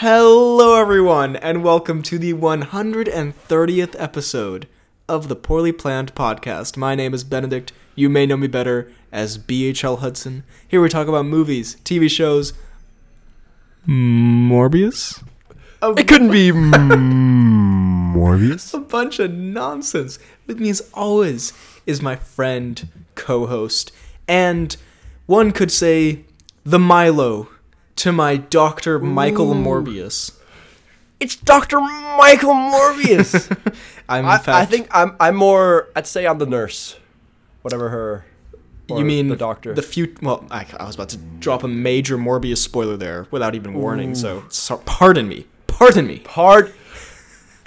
Hello, everyone, and welcome to the 130th episode of the Poorly Planned Podcast. My name is Benedict. You may know me better as BHL Hudson. Here we talk about movies, TV shows, Morbius, It couldn't be Morbius. a bunch of nonsense. With me, as always, is my friend, co host, and one could say the Milo to my Dr. Michael Morbius. It's Doctor Michael Morbius. I'm, I, I think I'm. I'm more. I'd say I'm the nurse, whatever her. you mean the doctor? The few. Well, I, I was about to drop a major Morbius spoiler there without even warning. So, so, pardon me. Pardon me. Pard.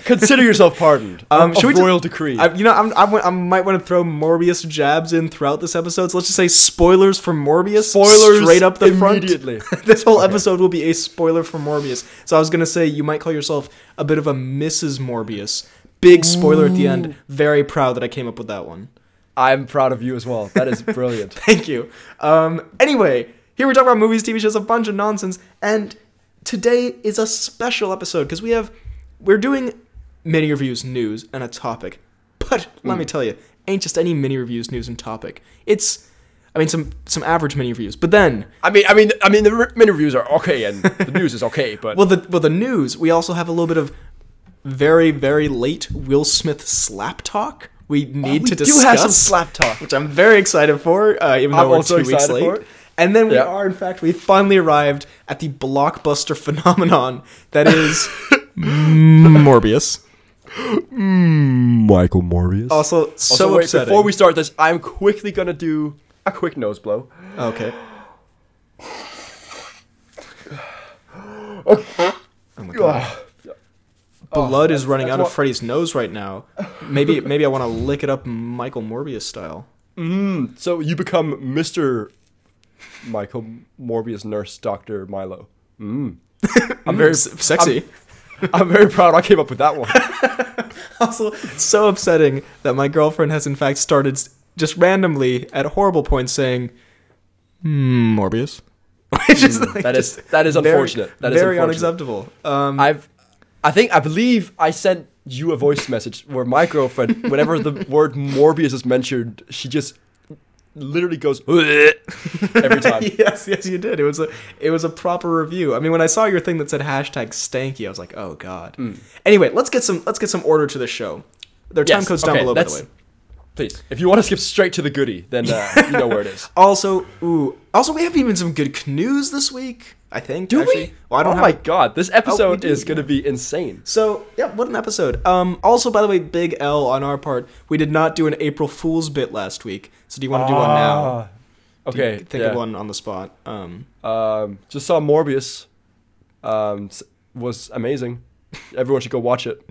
Consider yourself pardoned. Um, should we of t- royal decree. I, you know, I'm, I'm, I might want to throw Morbius jabs in throughout this episode. So let's just say spoilers for Morbius. Spoilers straight up the front. immediately. this whole episode will be a spoiler for Morbius. So I was gonna say you might call yourself a bit of a Mrs. Morbius. Big spoiler at the end. Very proud that I came up with that one. I'm proud of you as well. That is brilliant. Thank you. Um, anyway, here we talk about movies, TV shows, a bunch of nonsense, and today is a special episode because we have we're doing mini reviews, news, and a topic. But let me tell you, ain't just any mini reviews, news, and topic. It's, I mean, some some average mini reviews. But then, I mean, I mean, I mean, the mini reviews are okay, and the news is okay, but well, the well the news we also have a little bit of very very late Will Smith slap talk. We need we to do discuss. have some slap talk. which I'm very excited for, uh, even though I'm we're also two weeks excited late. And then we Yeah. are, in fact, we finally arrived at the blockbuster phenomenon that is Morbius. Michael Morbius. Also, so Also, wait, upsetting. before we start this, I'm quickly gonna do a quick nose blow. okay. Oh my god. Blood is running that's out of Freddy's nose right now. Maybe, maybe I want to lick it up Michael Morbius style. Mm, so you become Mr. Michael Morbius nurse Doctor Milo. Mm. I'm very S- sexy. I'm very proud I came up with that one. also so upsetting that my girlfriend has in fact started just randomly at a horrible points saying "Hmm, Morbius. Which is like Hmm, that is- that is very- unfortunate. That is very unfortunate. unacceptable. Um, I've I think I believe I sent you a voice message where my girlfriend, whenever the word Morbius is mentioned, she just literally goes every time. yes, yes, you did. It was a it was a proper review. I mean, when I saw your thing that said hashtag stanky, I was like, oh god. Hmm. Anyway, let's get some let's get some order to the show. Their time Yes, code's down okay, below, by the way. Please, if you want to skip straight to the goodie, then uh, you know where it is. Also, ooh, also we have even some good news this week. I think. Do actually. we? Well, I don't oh have my god, this episode do, is going to be insane. So yeah, what an episode. Um, also, by the way, big L on our part. We did not do an April Fool's bit last week. So do you want to do one now? Ah, you Okay, think yeah. of one on the spot. Um, Um, just saw Morbius. Um, was amazing. Everyone should go watch it.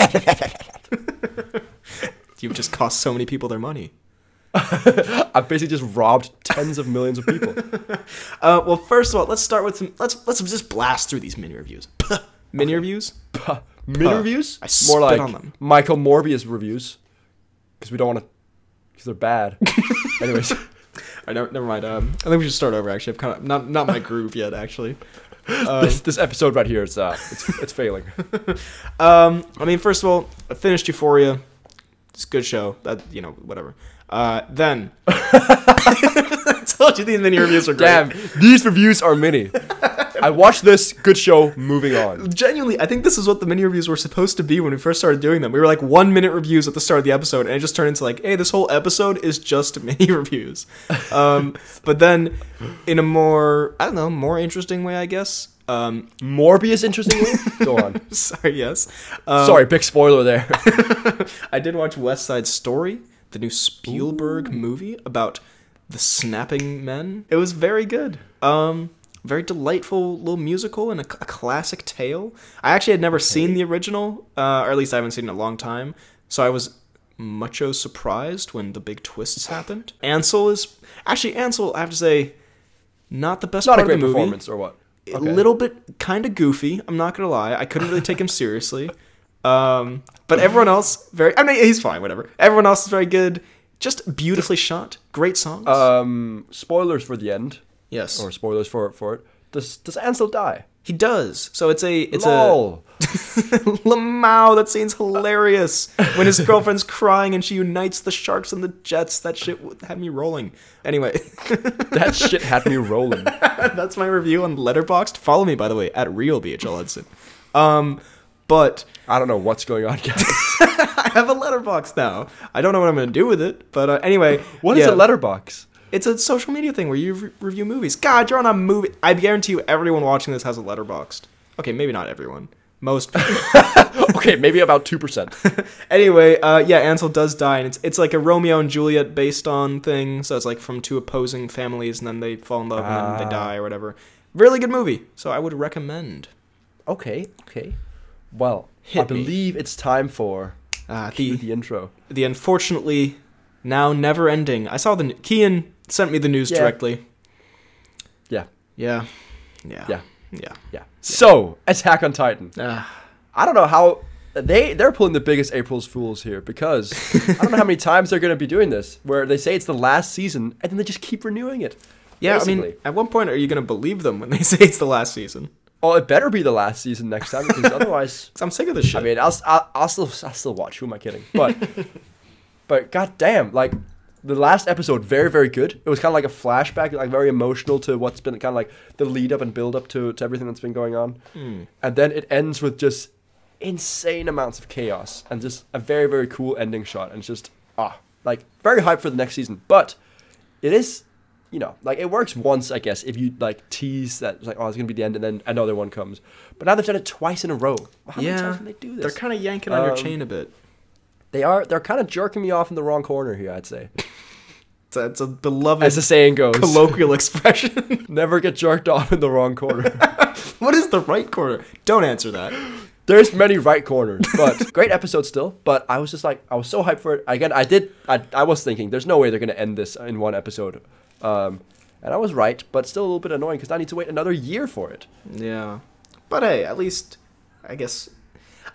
you've just cost so many people their money. I've basically just robbed tens of millions of people. Uh, well, first of all, let's start with some. Let's let's just blast through these mini reviews. mini reviews. Puh. Mini Puh. reviews? I More spit like on them. Michael Morbius reviews. Because we don't want to. Because they're bad. Anyways. Right, never, never mind. Um, I think we should start over. Actually, I'm kind of not not my groove yet. Actually. Um, this, this episode right here is uh, it's, it's failing. Um, I mean, first of all, I finished Euphoria. It's a good show. That you know, whatever. Uh, then I told you these mini reviews are great. Damn, these reviews are mini. I watched this, good show, moving on. Genuinely, I think this is what the mini reviews were supposed to be when we first started doing them. We were like one minute reviews at the start of the episode, and it just turned into like, hey, this whole episode is just mini reviews. Um, but then, in a more, I don't know, more interesting way, I guess. Um, Morbius, interestingly? Go on. sorry, yes. Um, Sorry, big spoiler there. I did watch West Side Story, the new Spielberg movie about the snapping men. It was very good. Um, very delightful little musical and a, a classic tale. I actually had never seen the original, uh, or at least I haven't seen it in a long time. So I was mucho surprised when the big twists happened. Ansel is actually Ansel. I have to say, not the best Not a great of the movie. performance, or what? A little bit kind of goofy. I'm not gonna lie. I couldn't really take him seriously. Um, but everyone else very. I mean, he's fine. Whatever. Everyone else is very good. Just beautifully shot. Great songs. Um, spoilers for the end, yes. or spoilers for for it. Does does Ansel die? He does. So it's a it's Lol. a Lamau. That scene's hilarious. When his girlfriend's crying and she unites the sharks and the jets. That shit had me rolling. Anyway, that shit had me rolling. that's my review on Letterboxd. Follow me by the way at real BHL Hudson. Um, but I don't know what's going on, guys. I have a Letterboxd now. I don't know what I'm gonna do with it, but uh, anyway, What is yeah. a Letterboxd? It's a social media thing where you re- review movies. God, you're on a movie. I guarantee you, everyone watching this has a letterboxd. Okay, maybe not everyone. Most. okay, maybe about two percent. anyway, uh, yeah, Ansel does die, and it's it's like a Romeo and Juliet based on thing. So it's like from two opposing families, and then they fall in love, and then Ah. they die or whatever. Really good movie. So I would recommend. Okay, okay. Well, Hit I me. believe it's time for Uh, the, the intro. the unfortunately now never ending. I saw the Cian sent me the news Yeah. directly. Yeah, Yeah, yeah, yeah, yeah. yeah. So, Attack on Titan. Ah. I don't know how they they're pulling the biggest April's fools here because I don't know how many times they're going to be doing this where they say it's the last season and then they just keep renewing it. Yeah, I mean, at one point are you going to believe them when they say it's the last season? Oh, it better be the last season next time because otherwise, I'm sick of this shit. I mean, I'll, I'll I'll still I'll still watch. Who am I kidding? But but goddamn, like the last episode, very very good. It was kind of like a flashback, like very emotional to what's been kind of like the lead up and build up to to everything that's been going on. Hmm. and then it ends with just insane amounts of chaos and just a very very cool ending shot and it's just ah like very hyped for the next season but it is you know like it works once i guess if you like tease that like oh it's gonna be the end and then another one comes but now they've done it twice in a row how many times can they do this they're kind of yanking on your Um, chain a bit. they are they're kind of jerking me off in the wrong corner here i'd say It's a, it's a beloved as the saying goes colloquial expression. never get jerked off in the wrong corner what is the right corner? Don't answer that. There's many right corners, but great episode still. But I was just like, I was so hyped for it. Again, I did. I, I was thinking, there's no way they're gonna end this in one episode, um, and I was right. But still a little bit annoying because I need to wait another year for it. Yeah, but hey, at least I guess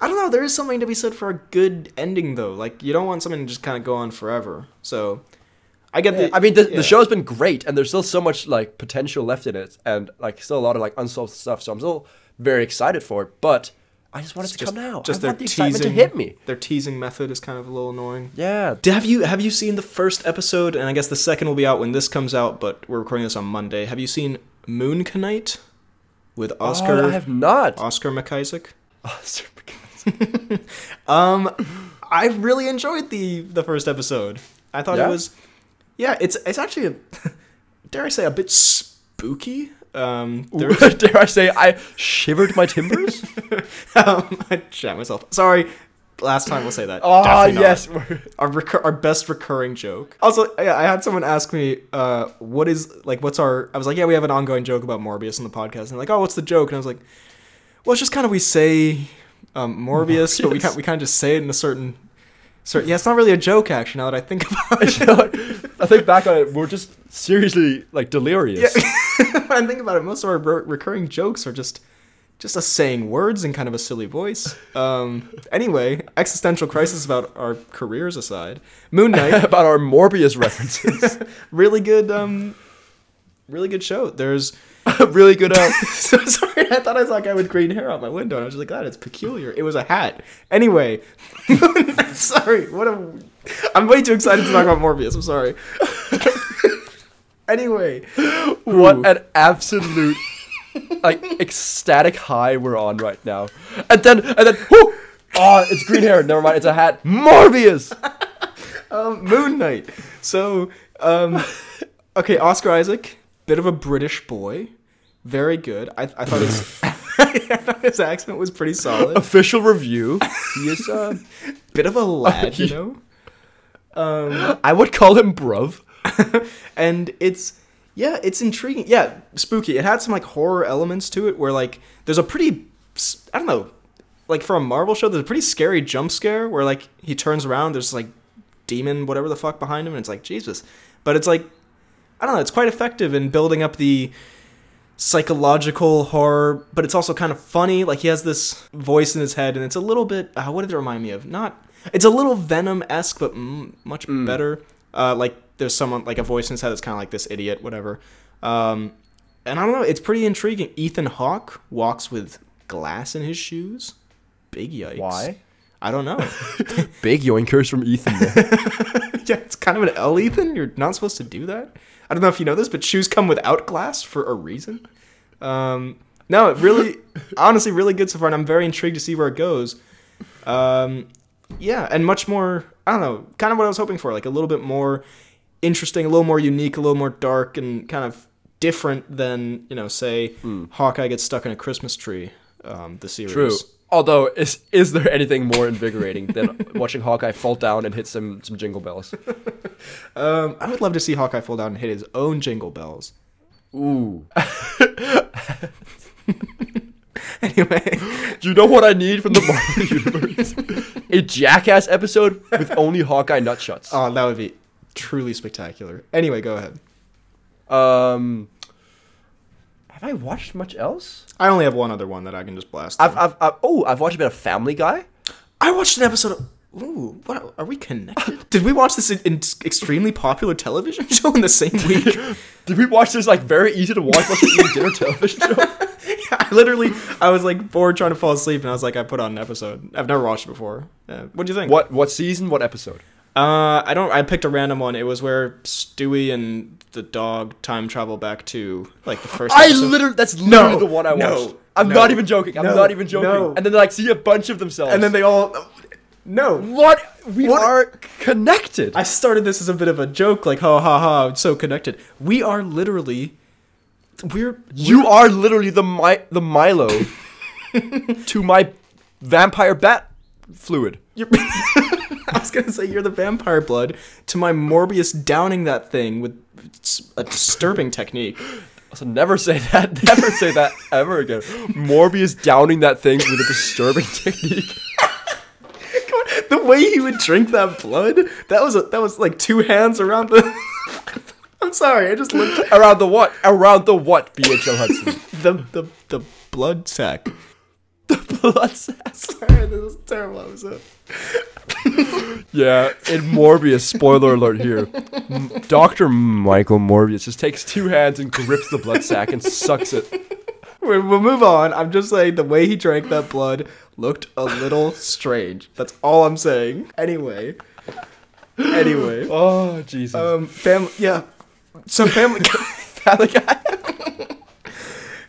I don't know. There is something to be said for a good ending, though. Like you don't want something to just kind of go on forever. So I get the. I mean, the, yeah. the show's been great, and there's still so much like potential left in it, and like still a lot of like unsolved stuff. So I'm still very excited for it. But I just want it to come now. Just I want the excitement teasing to hit me. Their teasing method is kind of a little annoying. Yeah. Have you have you seen the first episode? And I guess the second will be out when this comes out. But we're recording this on Monday. Have you seen Moon Knight with Oscar Oh, I have not. Oscar McIsaac? Oscar Um, I really enjoyed the the first episode. I thought Yeah? it was, yeah, it's it's actually a, dare I say, a bit spooky. Um, there's, Dare I say I shivered my timbers? um, I shat myself. Sorry. Last time we'll say that. Definitely yes. Our recur- our best recurring joke. Also, yeah, I had someone ask me, uh, what is like, what's our? I was like, yeah, we have an ongoing joke about Morbius in the podcast, and like, oh, what's the joke? And I was like, well, it's just kind of we say um, Morbius, but we kind we kind of just say it in a certain. certain yeah, it's not really a joke actually. Now that I think about it, You know, like, I think back on it, we're just seriously like delirious. when I think about it, most of our re- recurring jokes are just just us saying words in kind of a silly voice. Um, anyway, existential crisis about our careers aside, Moon Knight, About our Morbius references. really good, um, really good show. There's a really good. Uh, so sorry, I thought I saw a guy with green hair out my window, and I was just like, "God, it's peculiar." It was a hat. Anyway, sorry. What a. I'm way too excited to talk about Morbius. I'm sorry. Anyway, what Ooh. an absolute like ecstatic high we're on right now. And then and then whoo! Oh, it's green hair. Never mind. It's a hat. Morbius. um, Moon Knight. So, um, okay, Oscar Isaac, bit of a British boy, very good. I, I thought his I thought his accent was pretty solid. Official review. He is. Uh, Bit of a lad, you know. Um, I would call him bruv. and it's yeah, it's intriguing. Yeah, spooky. It had some like horror elements to it, where like there's a pretty I don't know, like for a Marvel show, there's a pretty scary jump scare where like he turns around, there's like demon whatever the fuck behind him, and it's like Jesus. But it's like I don't know, it's quite effective in building up the psychological horror, but it's also kind of funny. Like he has this voice in his head, and it's a little bit. Uh, what did it remind me of? Not. It's a little Venom esque, but mm, much better. Uh, like there's someone like a voice in his head that's kind of like this idiot, whatever. Um, and I don't know, it's pretty intriguing. Ethan Hawke walks with glass in his shoes. Big yikes. Why? I don't know. Big yoinkers from Ethan. yeah, it's kind of an L, Ethan. You're not supposed to do that. I don't know if you know this, but shoes come without glass for a reason. Um, no, it really, honestly, really good so far, and I'm very intrigued to see where it goes. Um, yeah, and much more. I don't know, kind of what I was hoping for, like a little bit more interesting, a little more unique, a little more dark, and kind of different than you know, say, Hawkeye gets stuck in a Christmas tree. Um, the series. True. Although, is is there anything more invigorating than watching Hawkeye fall down and hit some some jingle bells? Um, I would love to see Hawkeye fall down and hit his own jingle bells. Ooh. Anyway. Do you know what I need from the Marvel universe? A Jackass episode with only Hawkeye nutshots. Oh, that would be truly spectacular. Anyway, go ahead. Um, have I watched much else? I only have one other one that I can just blast. I've. I've, I've oh, I've watched a bit of Family Guy. I watched an episode of. Ooh, what are we connected? Did we watch this in, in extremely popular television show in the same week? Did we watch this like very easy to watch, like eating dinner television show? I literally, I was like bored trying to fall asleep, and I was like, I put on an episode. I've never watched it before. Uh, what do you think? What what season? What episode? Uh, I don't. I picked a random one. It was where Stewie and the dog time travel back to like the first. I episode. literally that's literally No, the one I no, watched. I'm no, not even joking. I'm no, not even joking. no. And then they like see a bunch of themselves. and then they all. No, what? We What? are connected. I started this as a bit of a joke, like ha ha ha, it's so connected. We are literally, we're you are literally the my the Milo to my vampire bat fluid. I was gonna say you're the vampire blood to my Morbius downing that thing with a disturbing technique. So never say that. Never say that ever again. Morbius downing that thing with a disturbing technique. The way he would drink that blood, that was a, that was like two hands around the. I'm sorry, I just looked Around the what? Around the what? BHL Hudson. the the the blood sack. Blood sack. Sorry, this is a terrible episode. Yeah, in Morbius, spoiler alert here. Dr. Michael Morbius just takes two hands and grips the blood sack and sucks it. We- We'll move on. I'm just saying the way he drank that blood looked a little strange. That's all I'm saying. Anyway. Anyway. Oh, Jesus. Um, fam. Yeah. So family. Family Guy.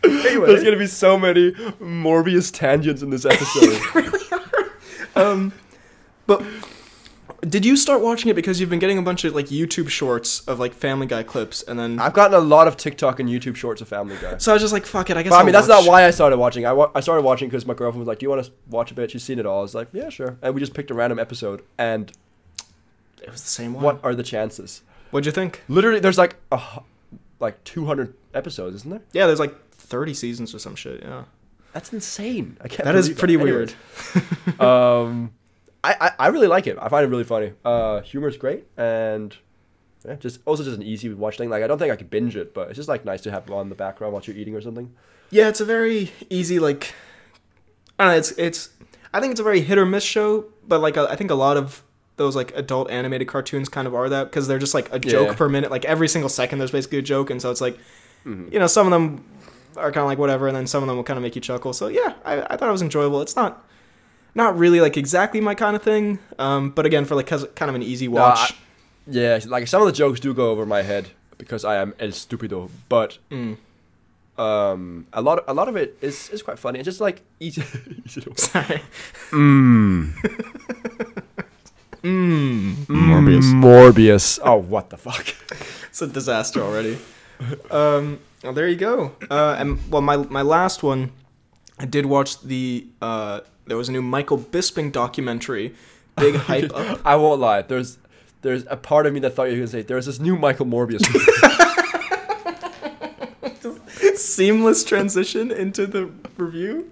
anyway. There's gonna be so many Morbius tangents in this episode. Really Um, but did you start watching it because you've been getting a bunch of like YouTube shorts of like Family Guy clips, and then I've gotten a lot of TikTok and YouTube shorts of Family Guy. so I was just like, fuck it. I guess. But I I'll mean, that's watch- not why I started watching. I, wa- I started watching because my girlfriend was like, "Do you want to watch a bit?" She's seen it all. I was like, "Yeah, sure." And we just picked a random episode. And It was the same one. what are the chances? What'd you think? Literally, there's like a hu- like 200 episodes, isn't there? Yeah, there's like 30 seasons or some shit. Yeah. That's insane. I can't. That is pretty Anyways, weird. um, I, I I really like it. I find it really funny. Uh, humor is great, and yeah, just also just an easy watch thing. Like I don't think I could binge it, but it's just like nice to have on the background while you're eating or something. Yeah, it's a very easy like. I don't know. It's it's. I think it's a very hit or miss show, but like I think a lot of those like adult animated cartoons kind of are that because they're just like a joke Yeah. per minute. Like every single second, there's basically a joke, and so it's like, Mhm. you know, some of them are kind of like whatever, and then some of them will kind of make you chuckle. So yeah, I, I thought it was enjoyable. It's not. Not really like exactly my kind of thing, um, but again, for like kind of an easy No, watch. I- yeah, like some of the jokes do go over my head because I am el stupido, but Mm. um, a lot a lot of it is is quite funny. It's just like easy. easy to watch. Sorry. Mm. Mm. Morbius. Oh, what the fuck? It's a disaster already. um, well, there you go. Uh, and well, my my last one, I did watch the. Uh, there was a new Michael Bisping documentary. Big hype up. I won't lie. There's there's a part of me that thought you were gonna say there's this new Michael Morbius. Seamless transition into the review.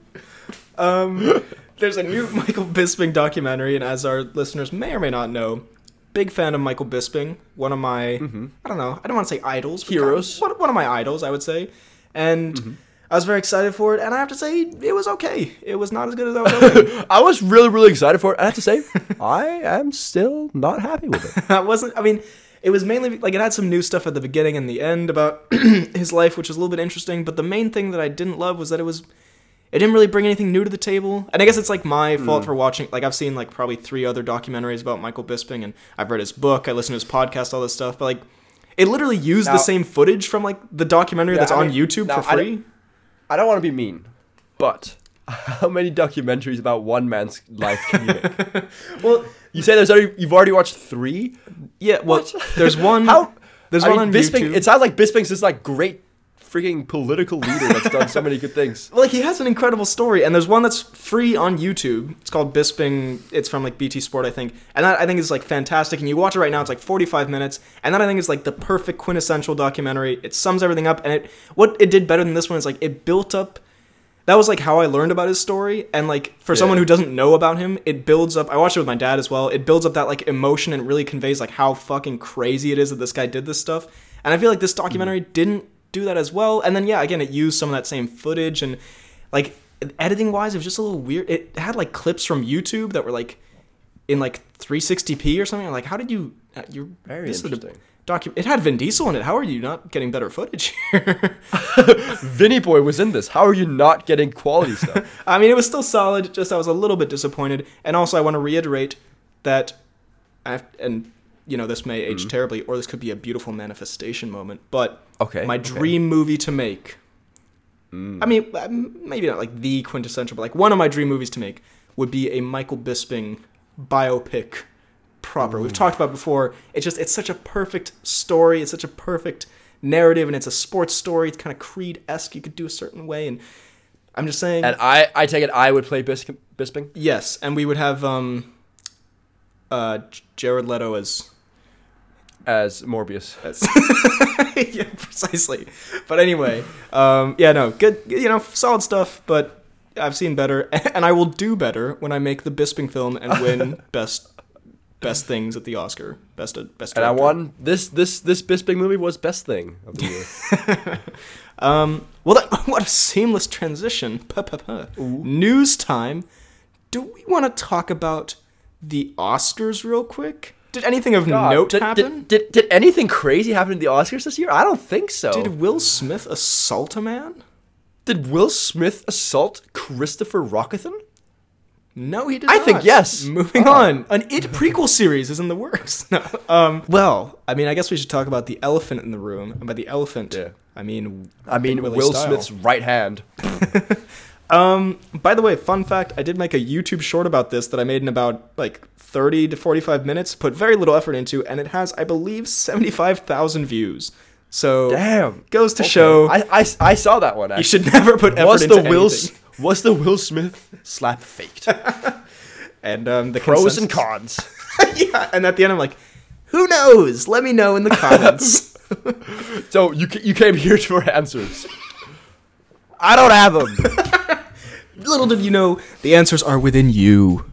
Um, there's a new Michael Bisping documentary, and as our listeners may or may not know, big fan of Michael Bisping. One of my, Mhm. I don't know, I don't want to say idols, but Heroes. One, one of my idols, I would say. And Mm-hmm. I was very excited for it, and I have to say, it was okay. It was not as good as I was hoping. I was really really excited for it. I have to say, I am still not happy with it. I wasn't. I mean, it was mainly like it had some new stuff at the beginning and the end about his life, which was a little bit interesting. But the main thing that I didn't love was that it was it didn't really bring anything new to the table. And I guess it's like my Hmm. fault for watching. Like I've seen like probably three other documentaries about Michael Bisping, and I've read his book, I listened to his podcast, all this stuff. But like, it literally used Now- the same footage from like the documentary Yeah, that's I on mean, YouTube now, for I free. I don't want to be mean, but how many documentaries about one man's life can you make? Well, you say there's already you've already watched three. yeah. Well, What? there's one. How? There's I one mean, on Bisping. YouTube. It sounds like Bisping's this like great freaking political leader that's done so many good things. Well, like he has an incredible story, and there's one that's free on YouTube. It's called Bisping. It's from like BT Sport, I think, and that I think is like fantastic. And you watch it right now; it's like 45 minutes, and that I think is like the perfect quintessential documentary. It sums everything up, and it what it did better than this one is like it built up. That was like how I learned about his story, and like for someone who doesn't know about him, it builds up. I watched it with my dad as well. It builds up that like emotion and really conveys like how fucking crazy it is that this guy did this stuff. And I feel like this mm-hmm. documentary didn't do that as well. And then yeah, again, it used some of that same footage and like editing wise, it was just a little weird. It had like clips from YouTube that were like in like 360p or something. Like, how did you? uh, You're Very this interesting. Docu- it had Vin Diesel in it. How are you not getting better footage here? Vinny Boy was in this. How are you not getting quality stuff? I mean, it was still solid. Just I was a little bit disappointed. And also, I want to reiterate that, I have and you know, this may age terribly, or this could be a beautiful manifestation moment. But Okay, my okay. dream movie to make. I mean, uh, maybe not like the quintessential, but like one of my dream movies to make would be a Michael Bisping biopic. Proper. We've talked about it before. It's just it's such a perfect story. It's such a perfect narrative, and it's a sports story. It's kind of Creed esque. You could do a certain way, and I'm just saying. And I, I take it I would play Bis- Bisping. Yes, and we would have um, uh, Jared Leto as as Morbius. as yeah, precisely. But anyway, um, yeah, no, good, you know, solid stuff. But I've seen better, and I will do better when I make the Bisping film and win best best things at the Oscar, best best. And I won this this this Bisping movie was best thing of the year. Um, well, that, what a seamless transition. Puh, puh, puh. News time. Do we want to talk about the Oscars real quick? Did anything of God, note did, happen? Did, did, did anything crazy happen in the Oscars this year? I don't think so. Did Will Smith assault a man? Did Will Smith assault Christopher Rockethan? No, he did not. I not. think yes. Moving on. An It prequel series is in the works. No. Um, well, I mean, I guess we should talk about the elephant in the room. And by the elephant, Yeah. I mean I mean, Willie Will style. Smith's right hand. Um, by the way, fun fact, I did make a YouTube short about this that I made in about like 30 to 45 minutes, put very little effort into, and it has, I believe, 75,000 views. So Damn. goes to Okay. show I, I, I saw that one. you should never put effort Was into the Will anything. Was the Will Smith slap faked? And um, the Pros and cons. yeah, and at the end I'm like, who knows? Let me know in the comments. So you you came here for answers. I don't have them. Little did you know, the answers are within you.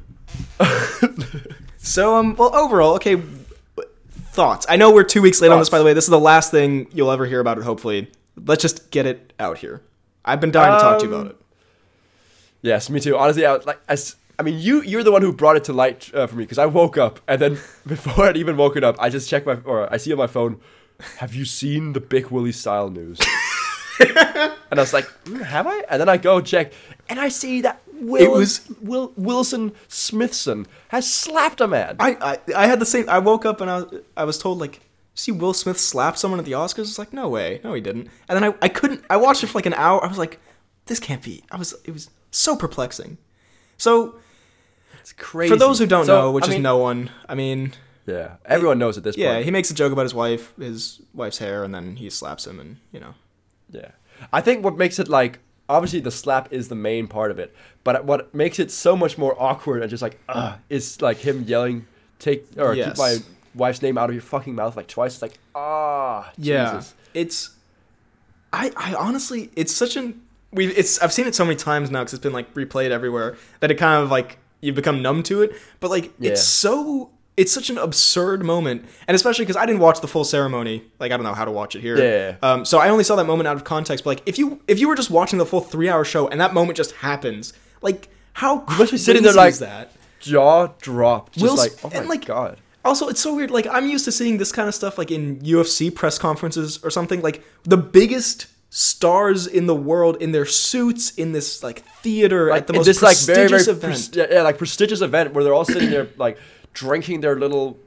so, um, well, overall, okay, thoughts. I know we're two weeks late on this, by the way. This is the last thing you'll ever hear about it, hopefully. Let's just get it out here. I've been dying to talk to you Um, about it. Yes, me too. Honestly, I like, as I mean, you you're the one who brought it to light uh, for me because I woke up and then before I'd even woken up, I just checked my or I see on my phone, have you seen the Big Willie style news? and I was like, "Mm, have I? And then I go check, and I see that Will, was- Will Wilson Smithson has slapped a man. I, I, I had the same. I woke up and I was, I was told, like, see Will Smith slap someone at the Oscars? It's like, no way. No, he didn't. And then I, I couldn't. I watched it for like an hour. I was like, this can't be. I was. It was so perplexing. So, it's crazy. for those who don't So, know, which I is mean, no one, I mean, yeah, everyone knows at this Yeah, point. he makes a joke about his wife, his wife's hair, and then he slaps him, and you know. Yeah. I think what makes it like obviously the slap is the main part of it, but what makes it so much more awkward and just like uh is like him yelling take or Yes. keep my wife's name out of your fucking mouth like twice. It's like ah Jesus. it's. I I honestly, it's such an we. It's I've seen it so many times now because it's been like replayed everywhere that it kind of like you become numb to it. But like Yeah. it's so. It's such an absurd moment, and especially because I didn't watch the full ceremony. Like I don't know how to watch it here. Yeah. Um. So I only saw that moment out of context. But like, if you if you were just watching the full three hour show and that moment just happens, like how must be sitting there like, that? Jaw dropped. Just Will like oh my and, like, god. Also, it's so weird. Like I'm used to seeing this kind of stuff like in UFC press conferences or something. Like the biggest stars in the world in their suits in this like theater Like, at the most this like very prestigious very event. pres- yeah, like prestigious event where they're all sitting there like drinking their little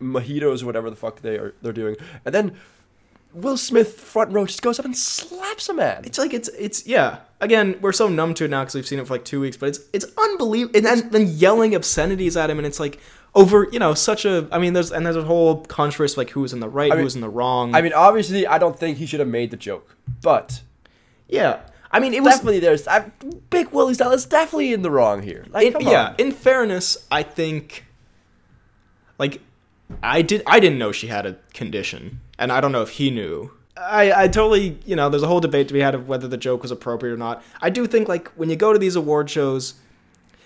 mojitos or whatever the fuck they are they're doing, and then Will Smith front row just goes up and slaps a man. it's like it's it's yeah. Again, we're so numb to it now because we've seen it for like two weeks, but it's it's unbelievable. And then, then yelling obscenities at him, and it's like over you know such a. I mean, there's and there's a whole controversy like who's in the right, I mean- was in the wrong. I mean, obviously, I don't think he should have made the joke, but yeah. I mean, it was definitely there's I, Big Willie style is definitely in the wrong here. Like, in, yeah, on. in fairness, I think like I did I didn't know she had a condition, and I don't know if he knew. I, I totally you know there's a whole debate to be had of whether the joke was appropriate or not. I do think like when you go to these award shows,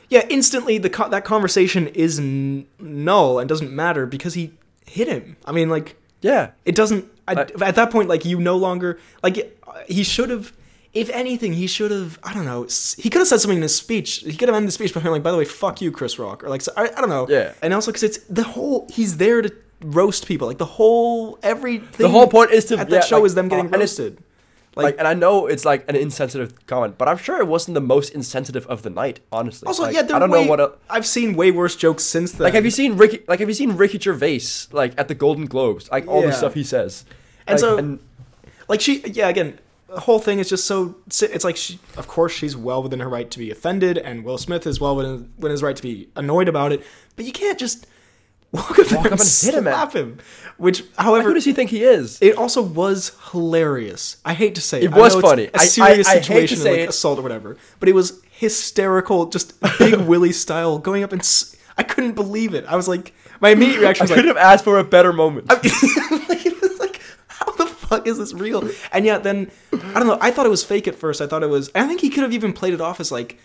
yeah, instantly the co- that conversation is n- null and doesn't matter because he hit him. I mean like yeah. it doesn't. I, Like- at that point, like you no longer like he should have. If anything, he should have. I don't know, he could have said something in his speech. He could have ended the speech by being like, "By the way, fuck you, Chris Rock," or like, so, I, I don't know. Yeah. And also because it's the whole. He's there to roast people. Like the whole everything. The whole point is to at that yeah, show like, is them getting uh, roasted. Like, Like, and I know it's like an insensitive comment, but I'm sure it wasn't the most insensitive of the night. Honestly, also, Like, yeah, I don't way, know what. el- I've seen way worse jokes since then. like, have you seen Ricky? Like, have you seen Ricky Gervais? Like at the Golden Globes, like all the stuff he says. And Like, so- like she yeah again the whole thing is just so it's like she of course she's well within her right to be offended and will smith is well within, within his right to be annoyed about it but you can't just walk up, Walk up and, and hit him, slap him which however who does he think he is? it also was hilarious i hate to say it, It I know was funny. a I- serious I- I hate to situation say like it. assault or whatever but it was hysterical just big willie style going up and s- i couldn't believe it i was like my immediate reaction I was couldn't like have asked for a better moment. like, like, how the fuck is this real? And yet, then I don't know. I thought it was fake at first. I thought it was. I think he could have even played it off as like.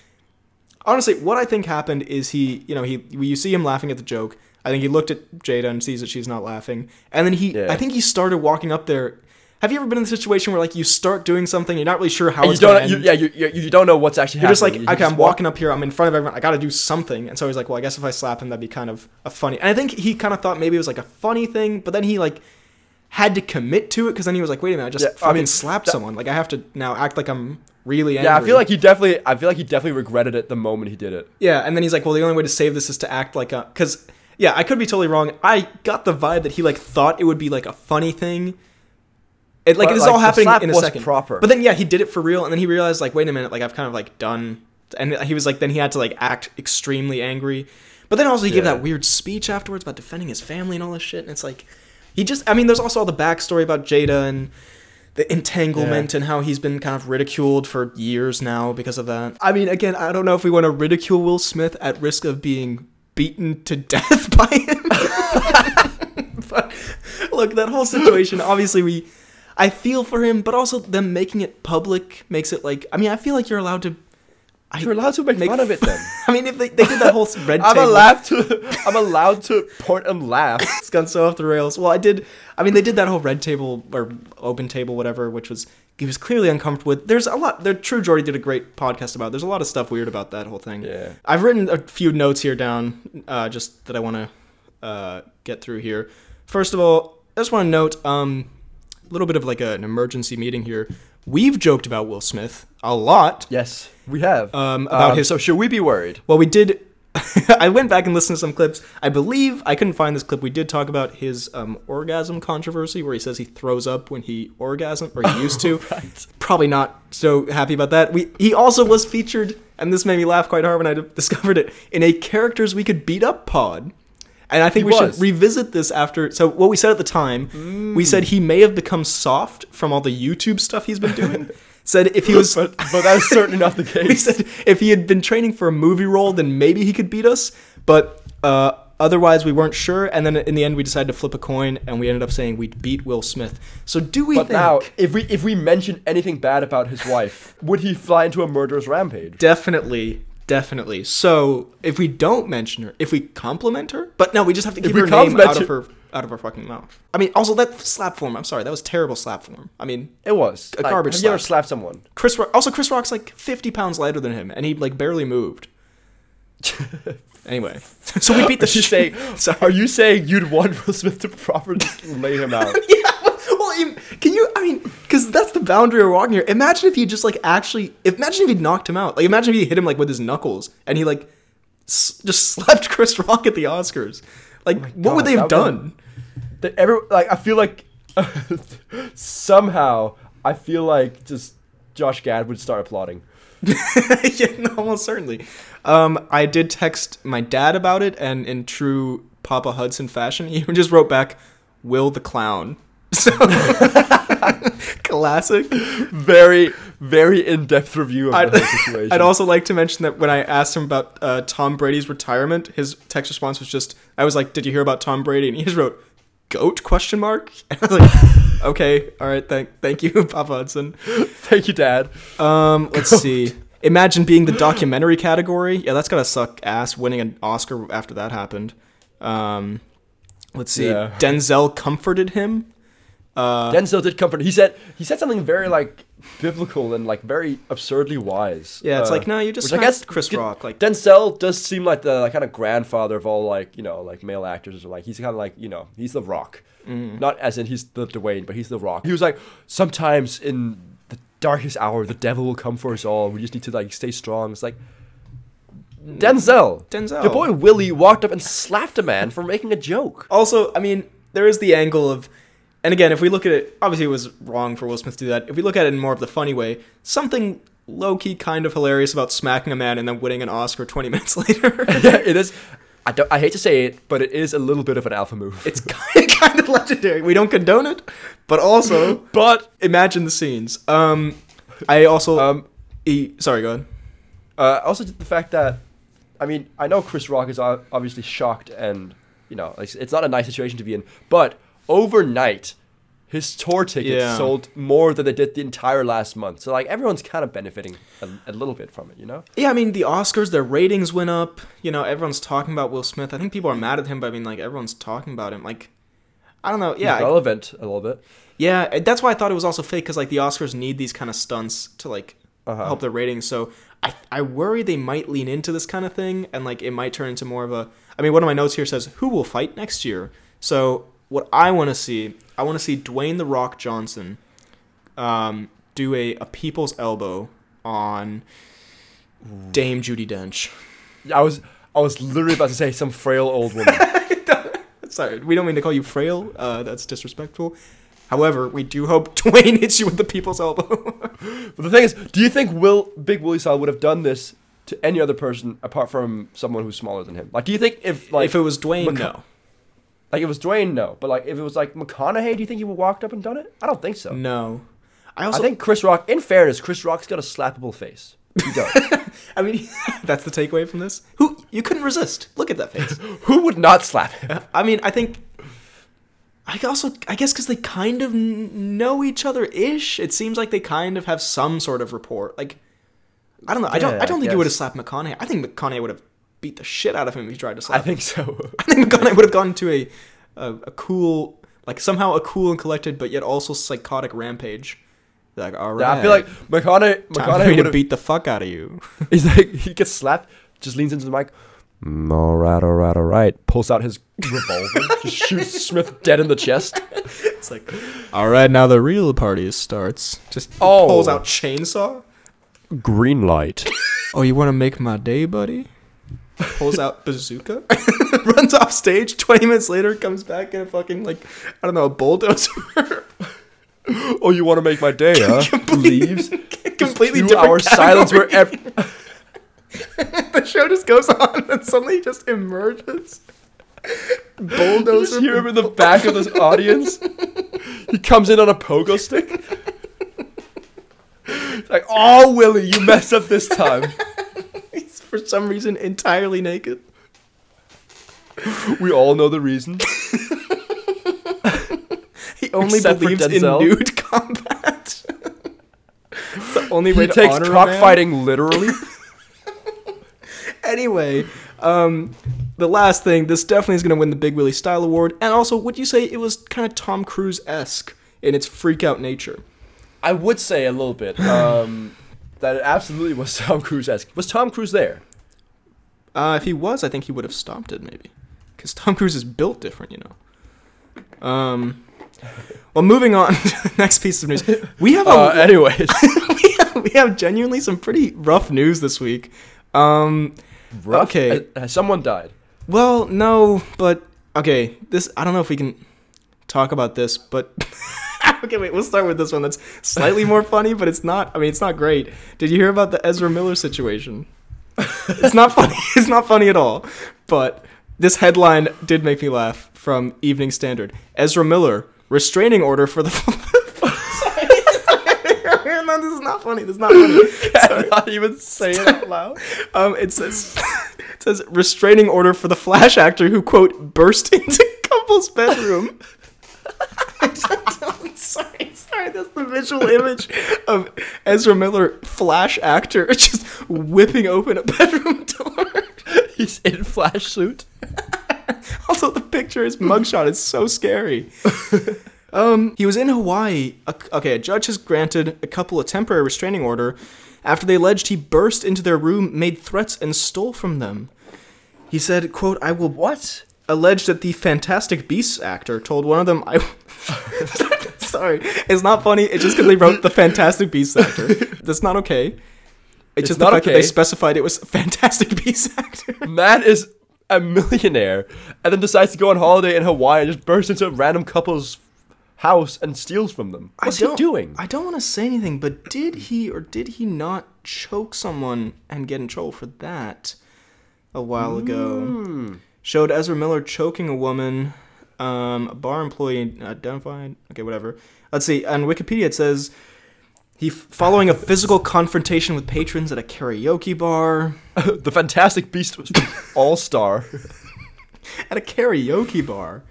Honestly, what I think happened is he, you know, he you see him laughing at the joke. I think he looked at Jada and sees that she's not laughing, and then he, Yeah. I think he started walking up there. Have you ever been in a situation where like you start doing something, you're not really sure how And you it's going to don't. You, end? yeah, you, you, you don't know what's actually You're just like, happening. You okay, just I'm walk- walking up here. I'm in front of everyone. I got to do something. And so he's like, well, I guess if I slap him, that'd be kind of a funny. And I think he kind of thought maybe it was like a funny thing, but then he like had to commit to it because then he was like, wait a minute, I just Yeah, I fucking mean, slapped that- someone. Like I have to now act like I'm really angry. Yeah, I feel like he definitely. I feel like he definitely regretted it the moment he did it. yeah. And then he's like, well, the only way to save this is to act like a because yeah, I could be totally wrong. I got the vibe that he like thought it would be like a funny thing. It like But, this is like, all happening in a second. proper. But then yeah, he did it for real, and then he realized like, wait a minute, like I've kind of like done, and he was like, then he had to like act extremely angry. But then also he gave that weird speech afterwards about defending his family and all this shit, and it's like, he just, I mean, there's also all the backstory about Jada and the entanglement and how he's been kind of ridiculed for years now because of that. I mean, again, I don't know if we want to ridicule Will Smith at risk of being beaten to death by him. but look, that whole situation, obviously we I feel for him, but also them making it public makes it like I mean, I feel like you're allowed to You're allowed to make, Make fun of it then. I mean, if they, they did that whole red I'm table, allowed to. I'm allowed to point and laugh. it's gone so off the rails. Well, I did. I mean, they did that whole red table or open table, whatever, which was he was clearly uncomfortable with. There's a lot. The TrueGeordie did a great podcast about. it. There's a lot of stuff weird about that whole thing. Yeah. I've written a few notes here down, uh, just that I want to uh, get through here. First of all, I just want to note um, a little bit of like a, an emergency meeting here. We've joked about Will Smith a lot. Yes, we have. Um, about Um, his So should we be worried? well, we did. I went back and listened to some clips. I believe I couldn't find this clip. We did talk about his um, orgasm controversy, where he says he throws up when he orgasm, or he used to. Right. Probably not so happy about that. We he also was featured, and this made me laugh quite hard when I discovered it in a characters we could beat up pod. And I think He we was. should revisit this after. So what we said at the time, we said he may have become soft from all the YouTube stuff he's been doing. Said if he was But but that's certainly not the case. we said if he had been training for a movie role, then maybe he could beat us. But uh, otherwise, we weren't sure. And then in the end, we decided to flip a coin, and we ended up saying we'd beat Will Smith. So do we But think? now, if we if we mention anything bad about his wife, would he fly into a murderous rampage? definitely, definitely. So if we don't mention her, if we compliment her, but no, we just have to keep her name out of her- out of her fucking mouth. I mean, also that slap form. I'm sorry, that was terrible slap form. I mean, It was A garbage Have you ever slap. slapped someone? Chris. Rock, also, Chris Rock's like 50 pounds lighter than him, and he like barely moved. Anyway, so we beat the shit. saying- Sorry. Are you saying you'd want Will Smith to properly lay him out? yeah. Can you? I mean, because that's the boundary we're walking here. Imagine if he just like actually. Imagine if he knocked him out. Like, imagine if he hit him like with his knuckles and he like s- just slapped Chris Rock at the Oscars. Like, what would they have done? That every like I feel like somehow I feel like just Josh Gad would start applauding. yeah, no, almost certainly. Um, I did text my dad about it, and in true Papa Hudson fashion, he just wrote back, "Will the clown." So classic. Very, very in depth review of I'd, the whole situation. I'd also like to mention that when I asked him about uh, Tom Brady's retirement, his text response was just, "I was like, did you hear about Tom Brady?" And he just wrote, "Goat?" Question mark. And I was like, "Okay, all right, thank, thank you, Papa Hudson." Thank you, Dad. Um, let's see. Imagine being the documentary category. Yeah, that's gotta suck ass. Winning an Oscar after that happened. Um, let's see. Yeah. Denzel comforted him. Uh, Denzel did comfort. He said he said something very like biblical and like very absurdly wise. yeah, it's Uh, like no, you're just which I guess Chris did- Rock. Like Denzel does seem like the like, kind of grandfather of all like you know like male actors or like he's kind of like you know he's the Rock, Mm. not as in he's the Dwayne, but he's the Rock. He was like sometimes in the darkest hour the devil will come for us all. We just need to like stay strong. It's like Denzel, Denzel. your boy Willie walked up and slapped a man for making a joke. Also, I mean, there is the angle of, and again, if we look at it, obviously it was wrong for Will Smith to do that. If we look at it in more of the funny way, something low key kind of hilarious about smacking a man and then winning an Oscar 20 minutes later. yeah, it is. I don't. I hate to say it, but it is a little bit of an alpha move. it's kind of, kind of legendary. We don't condone it, but also but imagine the scenes. Um, I also um, e- sorry, go ahead. Uh, also, the fact that, I mean, I know Chris Rock is obviously shocked, and you know, like, it's not a nice situation to be in. But overnight, his tour tickets Yeah. sold more than they did the entire last month. So like, everyone's kind of benefiting a, a little bit from it, you know? Yeah, I mean the Oscars, their ratings went up. You know, everyone's talking about Will Smith. I think people are mad at him, but I mean, like everyone's talking about him. Like, I don't know. Yeah, relevant a little bit. Yeah, that's why I thought it was also fake because like the Oscars need these kind of stunts to like Uh-huh. help their ratings. So I I worry they might lean into this kind of thing and like it might turn into more of a. I mean, one of my notes here says who will fight next year. So what I want to see, I want to see Dwayne the Rock Johnson, um, do a a people's elbow on Dame Judi Dench. I was, I was literally about to say some frail old woman. Sorry, we don't mean to call you frail. Uh, that's disrespectful. However, we do hope Dwayne hits you with the people's elbow. but the thing is, do you think Will Big Willie Style would have done this to any other person apart from someone who's smaller than him? Like, do you think if like if it was Dwayne, Maca- no. Like it was Dwayne, no. But like if it was like McConaughey, do you think he would have walked up and done it? I don't think so. No. I also I think Chris Rock. In fairness, Chris Rock's got a slappable face. He does. I mean that's the takeaway from this. Who you couldn't resist. Look at that face. Who would not slap him? I mean, I think I also I guess cuz they kind of know each other ish. It seems like they kind of have some sort of rapport. Like I don't know. I don't Yeah, I don't I think he would have slapped McConaughey. I think McConaughey would have beat the shit out of him if he tried to slap I think so. I think McConaughey would have gone to a, a a cool, like somehow a cool and collected, but yet also psychotic rampage. Like, all right, Yeah, I feel like McConaughey. McConaughey would beat the fuck out of you. He's like he gets slapped, just leans into the mic. Mm, all right, all right, all right. Pulls out his revolver, just shoots Smith dead in the chest. It's like, all right, now the real party starts. Just Oh. pulls out chainsaw. Green light. Oh, you want to make my day, buddy? Pulls out bazooka, runs off stage. Twenty minutes later, comes back in a fucking like I don't know a bulldozer. oh, you want to make my day, huh? Leaves. completely Two different hour silence where category. ev- the show just goes on and suddenly just emerges. Bulldozer. him in the back of this audience. He comes in on a pogo stick. It's like, oh, Willie, you messed up this time. He's for some reason entirely naked. We all know the reason. He only Except believes in Denzel. nude combat. It's the only way He to takes honor cockfighting literally. Anyway, um, the last thing, this definitely is going to win the Big Willie Style Award. And also, would you say it was kind of Tom Cruise esque in its freak out nature? I would say a little bit um, that it absolutely was Tom Cruise esque. Was Tom Cruise there? Uh, if he was, I think he would have stopped it maybe, because Tom Cruise is built different, you know. Um, well, moving on to the next piece of news, we have a Uh, anyways, we, have, we have genuinely some pretty rough news this week. Um, rough. Okay. Has someone died? well, no, but okay, this I don't know if we can talk about this, but okay, wait, we'll start with this one that's slightly more funny, but it's not. I mean, it's not great. Did you hear about the Ezra Miller situation? it's not funny. It's not funny at all. But this headline did make me laugh from Evening Standard. Ezra Miller restraining order for the. No, this is not funny. This is not funny. Sorry. not even say it out loud. Um, it says it says restraining order for the Flash actor who quote burst into couple's bedroom. sorry, that's the visual image of Ezra Miller, Flash actor, just whipping open a bedroom door. He's in flash suit. Also, the picture, his mugshot is so scary. um, he was in Hawaii. Okay, a judge has granted a couple a temporary restraining order after they alleged he burst into their room, made threats, and stole from them. He said, "quote I will What? alleged that the Fantastic Beasts actor told one of them I Sorry, it's not funny. It's just because they wrote the Fantastic Beasts actor. That's not okay. It's, It's just the not fact that okay. they specified it was Fantastic Beasts actor. Man is a millionaire and then decides to go on holiday in Hawaii and just bursts into a random couple's house and steals from them. What's I he doing? I don't want to say anything, but did he or did he not choke someone and get in trouble for that a while ago? Hmm. Showed Ezra Miller choking a woman, um, a bar employee identified. Okay, whatever. Let's see. On Wikipedia, it says he following a physical confrontation with patrons at a karaoke bar. the Fantastic Beast was all star. at a karaoke bar.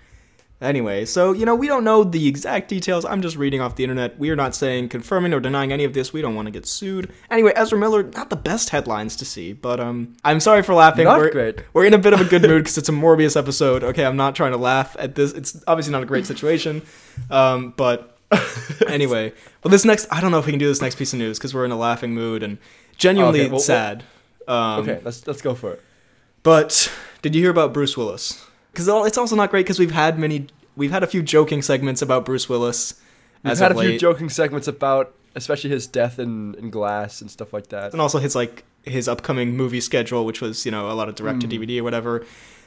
Anyway, so you know we don't know the exact details. I'm just reading off the internet. We are not saying confirming or denying any of this. We don't want to get sued. Anyway, Ezra Miller, not the best headlines to see, but um, I'm sorry for laughing. Not we're, great. We're in a bit of a good mood because it's a Morbius episode. Okay, I'm not trying to laugh at this. It's obviously not a great situation, um, but anyway, well, this next I don't know if we can do this next piece of news because we're in a laughing mood and genuinely Okay, well, sad. Um, okay, let's let's go for it. but did you hear about Bruce Willis? Because it's also not great because we've had many, we've had a few joking segments about Bruce Willis. We've had a few joking segments about, especially his death in, in Glass and stuff like that. and also his like his upcoming movie schedule, which was you know a lot of direct to Mm. DVD or whatever.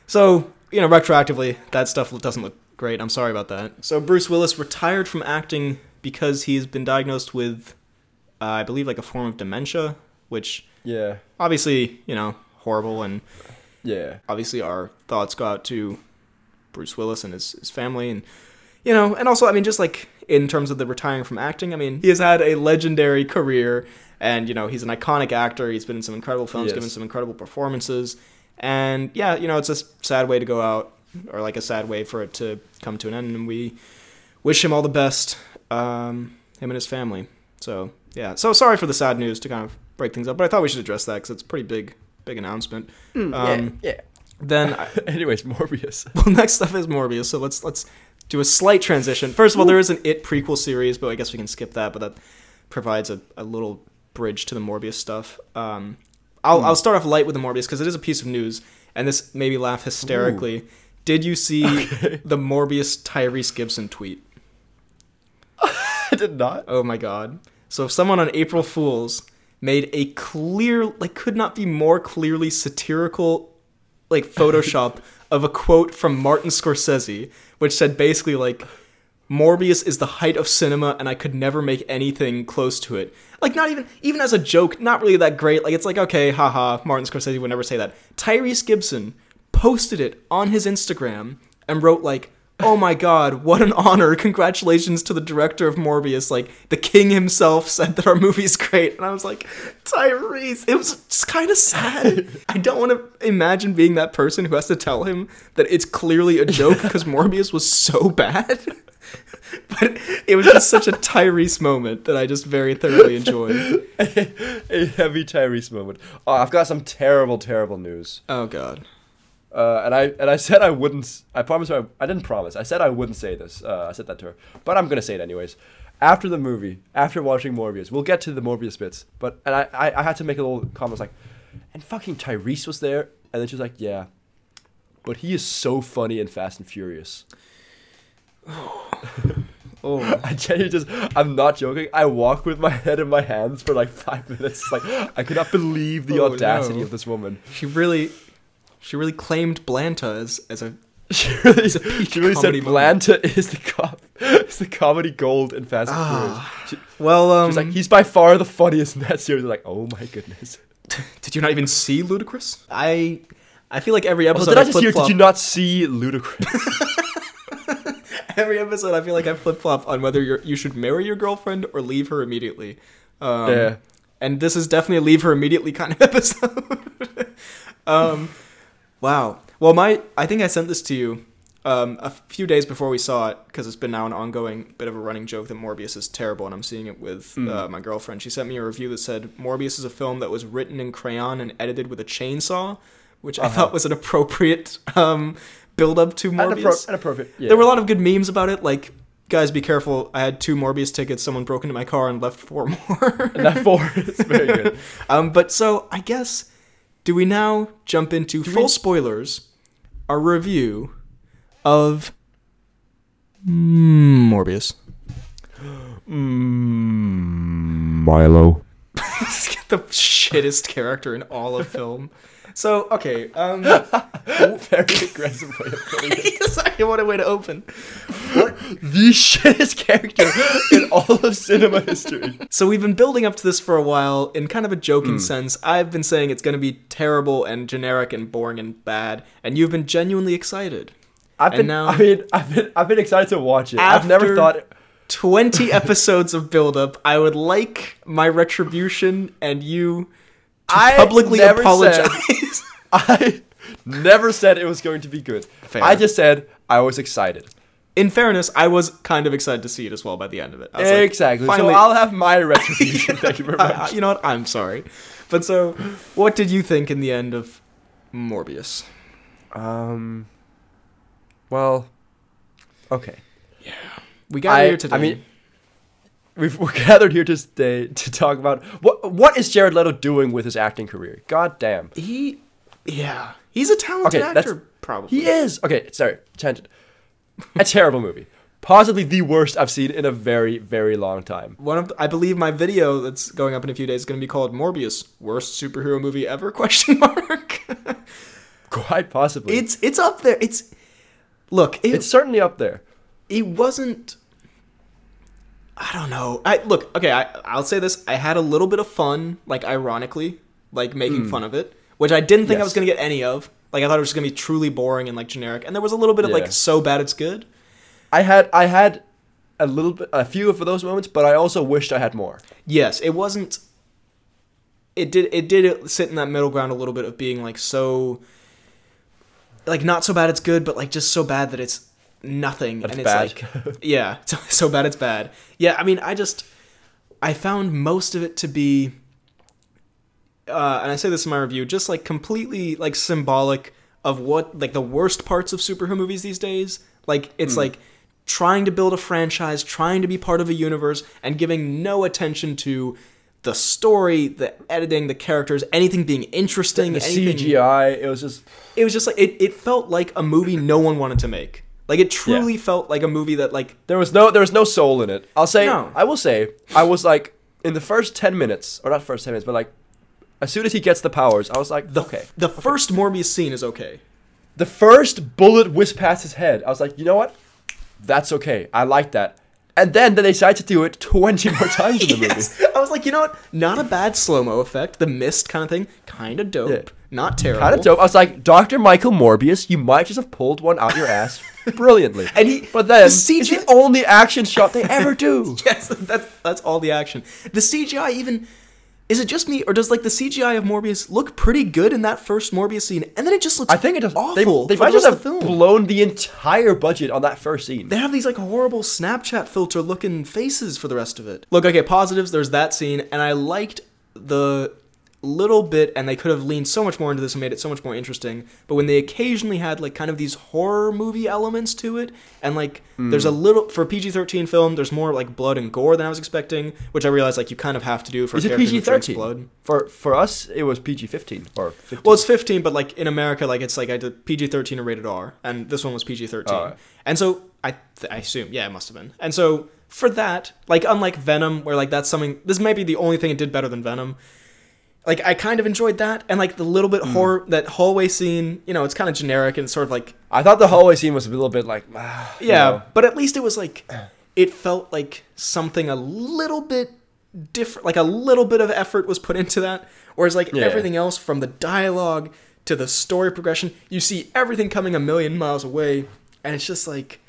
So you know retroactively, that stuff doesn't look great. I'm sorry about that. So Bruce Willis retired from acting because he's been diagnosed with, uh, I believe, like a form of dementia, which Yeah, obviously you know horrible and yeah. obviously our thoughts go out to Bruce Willis and his, his family and you know and also I mean just like in terms of the retiring from acting I mean he has had a legendary career and you know he's an iconic actor. He's been in some incredible films Yes. given some incredible performances. And yeah you know it's a sad way to go out or like a sad way for it to come to an end. And we wish him all the best um, him and his family. So yeah. So sorry for the sad news to kind of break things up but I thought we should address that because it's a pretty big big announcement um, yeah, yeah. then I, Anyways, Morbius. well, next up is Morbius. So let's let's do a slight transition. First of all, there is an It prequel series, but I guess we can skip that. But that provides a, a little bridge to the Morbius stuff. Um, I'll I'll start off light with the Morbius because it is a piece of news, and this made me laugh hysterically. Did you see the Morbius Tyrese Gibson tweet? I did not. Oh my god. So if someone on April Fools made a clear like could not be more clearly satirical like Photoshop of a quote from Martin Scorsese, which said basically like Morbius is the height of cinema and I could never make anything close to it. Like not even even as a joke, not really that great. Like it's like okay, haha, Martin Scorsese would never say that. Tyrese Gibson posted it on his Instagram and wrote like Oh my god, what an honor. Congratulations to the director of Morbius. Like, the king himself said that our movie's great. And I was like, Tyrese, it was just kind of sad. I don't want to imagine being that person who has to tell him that it's clearly a joke because Morbius was so bad. but it was just such a Tyrese moment that I just very thoroughly enjoyed. a heavy Tyrese moment. Oh, I've got some terrible, terrible news. Oh god. Uh, and I and I said I wouldn't. I promised her. I, I didn't promise. I said I wouldn't say this. Uh, I said that to her, but I'm gonna say it anyways. After the movie, after watching Morbius, we'll get to the Morbius bits. But and I, I, I had to make a little comment like, and fucking Tyrese was there. And then she's like, yeah. But he is so funny in Fast and Furious. Oh, I genuinely just, I'm not joking. I walk with my head in my hands for like five minutes. It's like, I could not believe the Oh, audacity no. of this woman. she really, she really claimed Blanta as as a She really, a peak she really said moment. Blanta is the cop, is the comedy gold in Fast and Ah. Furious. She, well. Um, she's like, he's by far the funniest in that series. I'm like, oh my goodness. did you not even see Ludacris? I, I feel like every episode did I just hear? Did you not see Ludacris? every episode I feel like I flip flop on whether you're, you should marry your girlfriend or leave her immediately. Um, yeah. And this is definitely a leave her immediately kind of episode. um, wow. Well, my I think I sent this to you um, a few days before we saw it because it's been now an ongoing bit of a running joke that Morbius is terrible, and I'm seeing it with Mm. uh, my girlfriend. She sent me a review that said Morbius is a film that was written in crayon and edited with a chainsaw, which I Uh-huh. thought was an appropriate um, build up to Morbius. appro- and appropriate. Yeah. There were a lot of good memes about it, like guys, be careful. I had two Morbius tickets. Someone broke into my car and left four more. and that four is very good. um, but so I guess do we now jump into Do full we- spoilers? A review of Morbius. Mm, Milo. the shittest character in all of film. So okay, um, very aggressive way of putting it. sorry, what a way to open. The shittest character in all of cinema history. So we've been building up to this for a while in kind of a joking Hmm. sense. I've been saying it's going to be terrible and generic and boring and bad, and you've been genuinely excited. I've And been, now- I mean, I've been, I've been excited to watch it. I've never After- thought. 20 episodes of build-up. I would like my retribution and you to I publicly apologize. said- I never said it was going to be good. Fair. I just said I was excited. In fairness, I was kind of excited to see it as well by the end of it. I was like, exactly. finally- So I'll have my retribution. Thank you very I- I- much. you know what? I'm sorry. But so, what did you think in the end of Morbius? Um. Well. Okay. Yeah. We got I- here today. I mean, We've, we're gathered here today to talk about what what is Jared Leto doing with his acting career. God damn. he, yeah, he's a talented Okay, that's- actor. Probably He is. Okay, sorry. Tangent. A terrible movie. Possibly the worst I've seen in a very, very long time. One of the, I believe my video that's going up in a few days is going to be called Morbius, worst superhero movie ever? Question mark. Quite possibly. it's it's up there. It's look. It, it's certainly up there. it wasn't. I don't know. I look. Okay, I I'll say this. I had a little bit of fun, like ironically, like making hmm. fun of it, which I didn't think I was gonna get any of. Like I thought it was just gonna be truly boring and like generic, and there was a little bit of Yeah. like so bad it's good. I had I had a little bit a few of those moments, but I also wished I had more. Yes, it wasn't. It did. It did sit in that middle ground a little bit of being like so, like not so bad it's good, but like just so bad that it's nothing, That's and it's bad. like, yeah, so, so bad it's bad. Yeah, I mean, I just, I found most of it to be, uh, and I say this in my review, just like completely like symbolic of what like the worst parts of superhero movies these days. Like it's Hmm. like trying to build a franchise, trying to be part of a universe, and giving no attention to the story, the editing, the characters, anything being interesting. The anything, CGI, it was just It was just like it. It felt like a movie no one wanted to make. Like it truly felt like a movie that like there was no there was no soul in it. I'll say No. I will say I was like in the first ten minutes or not first ten minutes, but like as soon as he gets the powers, I was like the okay. the first Morbius scene is okay. The first bullet whizzed past his head. I was like, you know what? That's okay. I like that. And then they decide to do it 20 more times in the movie. I was like, you know what? Not a bad slow mo effect. The mist kind of thing, kind of dope. Yeah. Not terrible. Kind of dope. I was like, Dr. Michael Morbius, you might just have pulled one out your ass brilliantly. And he- but then the it's CGI the only action shot they ever do. Yes, that's that's all the action. The CGI even is it just me or does like the CGI of Morbius look pretty good in that first Morbius scene, and then it just looks I think it does. awful. They, they might just have the blown the entire budget on that first scene. They have these like horrible Snapchat filter looking faces for the rest of it. Look, okay, positives. There's that scene, and I liked the little bit, and they could have leaned so much more into this and made it so much more interesting. But when they occasionally had like kind of these horror movie elements to it, and like there's Hmm. a little for a PG-13 film, there's more like blood and gore than I was expecting, which I realized like you kind of have to do for Is a character who PG drinks thirteen? blood. For for us, it was PG fifteen or 15. Well, it's 15, but like in America, like it's like I did PG-13 or rated R, and this one was PG-13. Oh. And so I, th- I assume, yeah, it must have been. And so for that, like unlike Venom, where like that's something, this might be the only thing it did better than Venom. Like I kind of enjoyed that, and like the little bit horror that hallway scene. You know, it's kind of generic and sort of like I thought the hallway scene was a little bit like ah, you yeah, know. but at least it was like it felt like something a little bit different, like a little bit of effort was put into that. Whereas like Yeah. everything else, from the dialogue to the story progression, you see everything coming a million miles away, and it's just like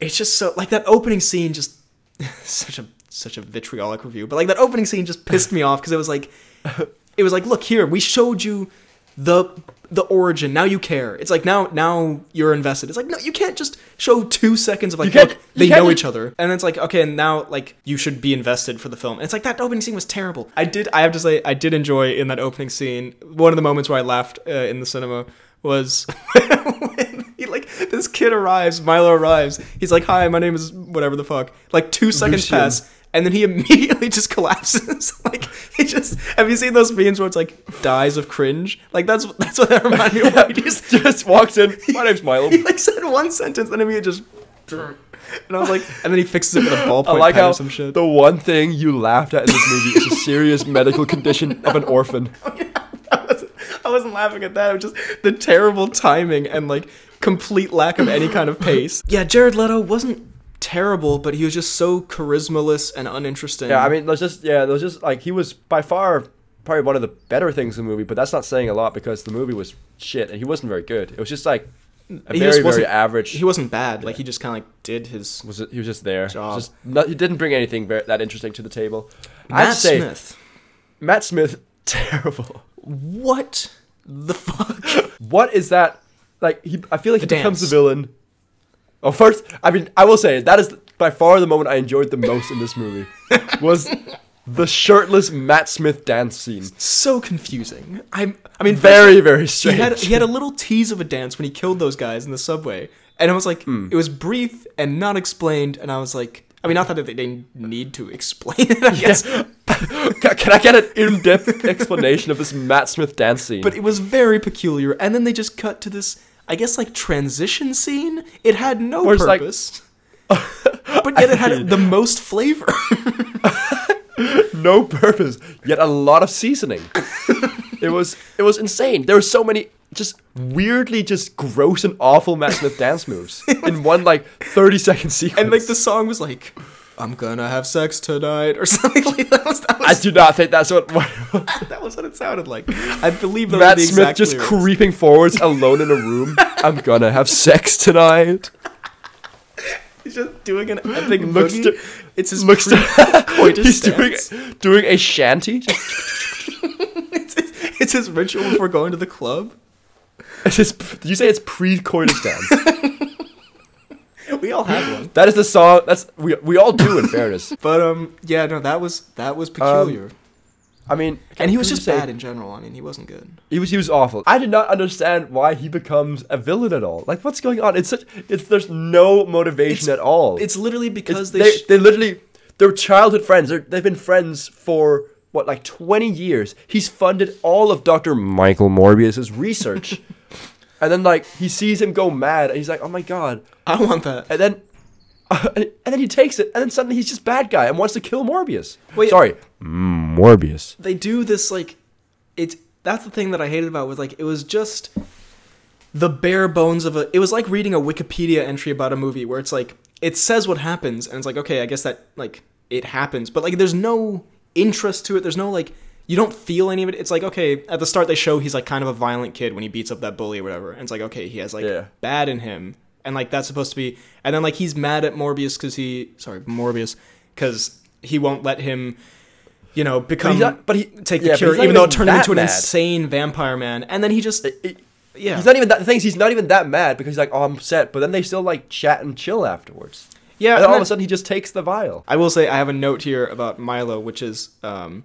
it's just so like that opening scene just such a such a vitriolic review, but like that opening scene just pissed me off because it was like it was like look here we showed you the the origin. Now you care. It's like now now you're invested. It's like no you can't just show two seconds of like look they know each other. And it's like okay and now like you should be invested for the film. And it's like that opening scene was terrible. I did i have to say i did enjoy in that opening scene one of the moments where i laughed uh, in the cinema was when he like this kid arrives milo arrives. He's like hi my name is whatever the fuck. Like two seconds Lucien. pass and then he immediately just collapses. like he just have you seen those memes where it's like dies of cringe? Like that's that's what that reminded me of. Like, he just just walks in. My name's Milo. he like said one sentence and then he just and I was like and then he fixes it with a ballpoint like pen how or some shit. the one thing you laughed at in this movie is a serious medical condition of an orphan. Oh, I wasn't, I wasn't laughing at that. It was just the terrible timing and like complete lack of any kind of pace. Yeah, Jared Leto wasn't terrible, but he was just so charismaless and uninteresting. Yeah, I mean, there's just yeah, there's just like he was by far probably one of the better things in the movie, but that's not saying a lot because the movie was shit and he wasn't very good. It was just like a He very very average. he wasn't bad. Like he just kind of like did his was it, he was just there. Job. Just not, he didn't bring anything very, that interesting to the table. I'd Matt say Smith. Matt Smith terrible. What the fuck? What is that? Like he, I feel like The he becomes the dance. villain. Oh, first, I mean, I will say that is by far the moment I enjoyed the most in this movie was the shirtless Matt Smith dance scene. so confusing. I'm. I mean, Very, very He strange. had he had a little tease of a dance when he killed those guys in the subway, and it was like Hmm. it was brief and not explained, and I was like, I mean, not that they didn't need to explain it, I guess, Ca- Can I get an in-depth explanation of this Matt Smith dance scene? but it was very peculiar. And then they just cut to this, I guess, like transition scene. It had no it's like- purpose. but yet it had the most flavor. no purpose, yet a lot of seasoning. it was it was insane. There were so many just weirdly just gross and awful Matt Smith dance moves in one like 30 second sequence. and like the song was like, "I'm gonna have sex tonight" or something like that. Was, that, I do not think that's what, what that was what it sounded like. I believe those Matt Smith just lyrics. creeping forwards alone in a room. I'm gonna have sex tonight. He's just doing an epic Looks boogie. to- it's his looks to- pre-coitus He's doing dance. doing a shanty. it's, it's, it's his ritual before going to the club. It's his, did you say it's pre-coitus dance? We all have one. that is the song. That's we we all do. In fairness, But um, yeah, no, that was that was peculiar. I mean, and he was just say- bad in general. I mean, he wasn't good. He was he was awful. I did not understand why he becomes a villain at all. Like what's going on? It's such it's there's no motivation It's- at all. It's literally because It's- they. they sh- they literally they're childhood friends. They're, they've been friends for what like 20 years. He's funded all of Dr. Michael Morbius's research. and then like he sees him go mad and he's like, "Oh my god." I want that. And then and then he takes it and then suddenly he's just bad guy and wants to kill Morbius. Wait. Sorry. Mm, Morbius. They do this like, it's that's the thing that I hated about it was like it was just the bare bones of a. It was like reading a Wikipedia entry about a movie where it's like it says what happens and it's like okay, I guess that like it happens, but like there's no interest to it. There's no like you don't feel any of it. It's like okay, at the start they show he's like kind of a violent kid when he beats up that bully or whatever, and it's like okay, he has like Yeah. bad in him, and like that's supposed to be, and then like he's mad at Morbius because he sorry Morbius because he won't let him. You know, become he's not, but he take the but cure, even though it turned him into an mad. insane vampire man. And then he just, It- it- yeah, He's not even that. The thing is, he's not even that mad because he's like, "Oh, I'm upset," but then they still like chat and chill afterwards. yeah. And and then all of a sudden, he just takes the vial. I will say I have a note here about Milo, which is um,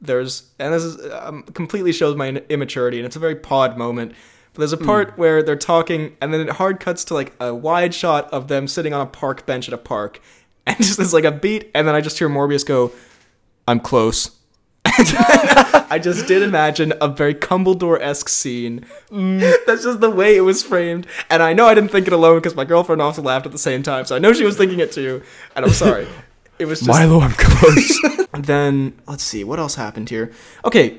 there's and this is um, completely shows my immaturity, and it's a very pod moment. But there's a part where they're talking, and then it hard cuts to like a wide shot of them sitting on a park bench at a park, and just there's like a beat, and then I just hear Morbius go, "I'm close." I just did imagine a very Cumbledore esque scene. That's just the way it was framed. And I know I didn't think it alone because my girlfriend also laughed at the same time. So I know she was thinking it too. And I'm sorry. It was just. Milo, I'm close. Then, let's see, what else happened here? Okay,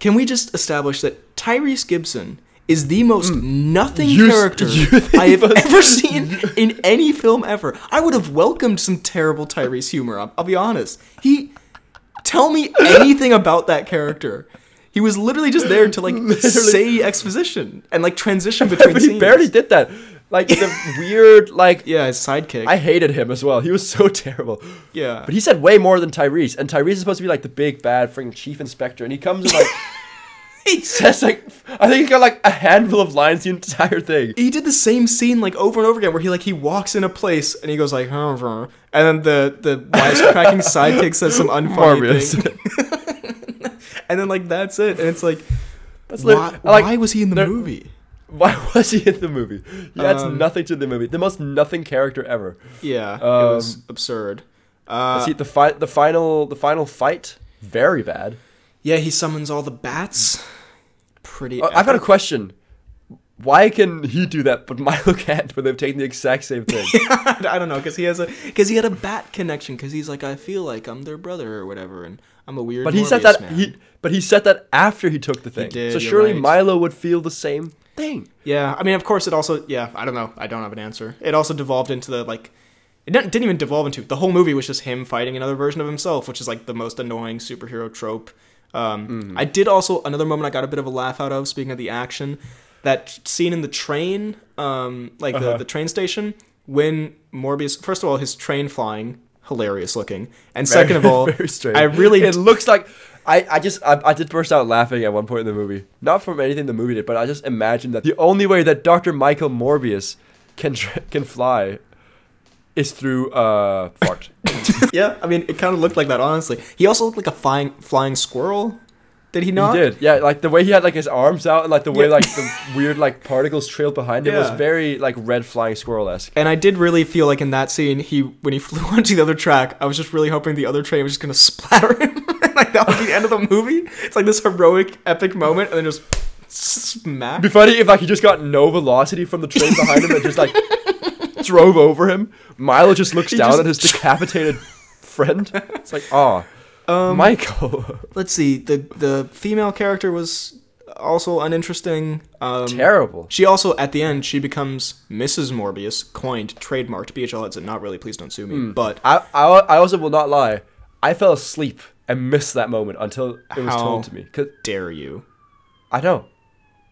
can we just establish that Tyrese Gibson is the most mm. nothing You character you I have ever seen in any film ever? I would have welcomed some terrible Tyrese humor, I'll, I'll be honest. He. Tell me anything about that character. He was literally just there to like say exposition and like transition between he scenes. barely did that. Like the weird, like Yeah, his sidekick. I hated him as well. He was so terrible. yeah. But he said way more than Tyrese, and Tyrese is supposed to be like the big bad freaking chief inspector, and he comes and like he says like I think he got like a handful of lines the entire thing. he did the same scene like over and over again where he like he walks in a place and he goes like and then the the wisecracking sidekick says some unfunny thing and then like that's it and it's like That's why, like, why was he in the movie Why was he in the movie? He adds Um, nothing to the movie. The most nothing character ever. yeah it Um, was absurd uh, See the fight, the final, the final fight, very bad. yeah he summons all the bats pretty Uh, I've got a question. Why can he do that, but Milo can't? When they've taken the exact same thing. I don't know because he has a because he had a bat connection because he's like I feel like I'm their brother or whatever and I'm a weird But he said that man. he, but he said that after he took the thing. did, so surely right. Milo would feel the same thing. Yeah, I mean, of course, it also. Yeah, I don't know. I don't have an answer. It also devolved into the like. It didn't, even devolve into the whole movie was just him fighting another version of himself, which is like the most annoying superhero trope. Um, Mm-hmm. I did also another moment I got a bit of a laugh out of. Speaking of the action, that scene in the train, um, like the, Uh-huh. the train station, when Morbius. First of all, his train flying, hilarious looking, and second of all, very. I really it looks like I, I just I, I did burst out laughing at one point in the movie. Not from anything the movie did, but I just imagined that the only way that Dr. Michael Morbius can tr- can fly is through uh fart. yeah, I mean, it kind of looked like that. Honestly, he also looked like a flying flying squirrel. Did he he not? did. Yeah, like the way he had like his arms out and like the way Yeah. like the weird like particles trailed behind him was very like red flying squirrel esque. And I did really feel like in that scene, he when he flew onto the other track, I was just really hoping the other train was just gonna splatter him. That would be the end of the movie. It's like this heroic, epic moment, and then just smack. Be funny if like he just got no velocity from the train behind him and just like drove over him. Milo just looks He down just- at his decapitated friend. It's like, oh, Um, Michael. let's see. The the female character was also uninteresting. Um, Terrible. She also at the end she becomes Mrs. Morbius, coined, trademarked. BHL it. Not really. Please don't sue me. Hmm. But I, I, I also will not lie. I fell asleep and missed that moment until it was How? told to me. Cause dare you? I know.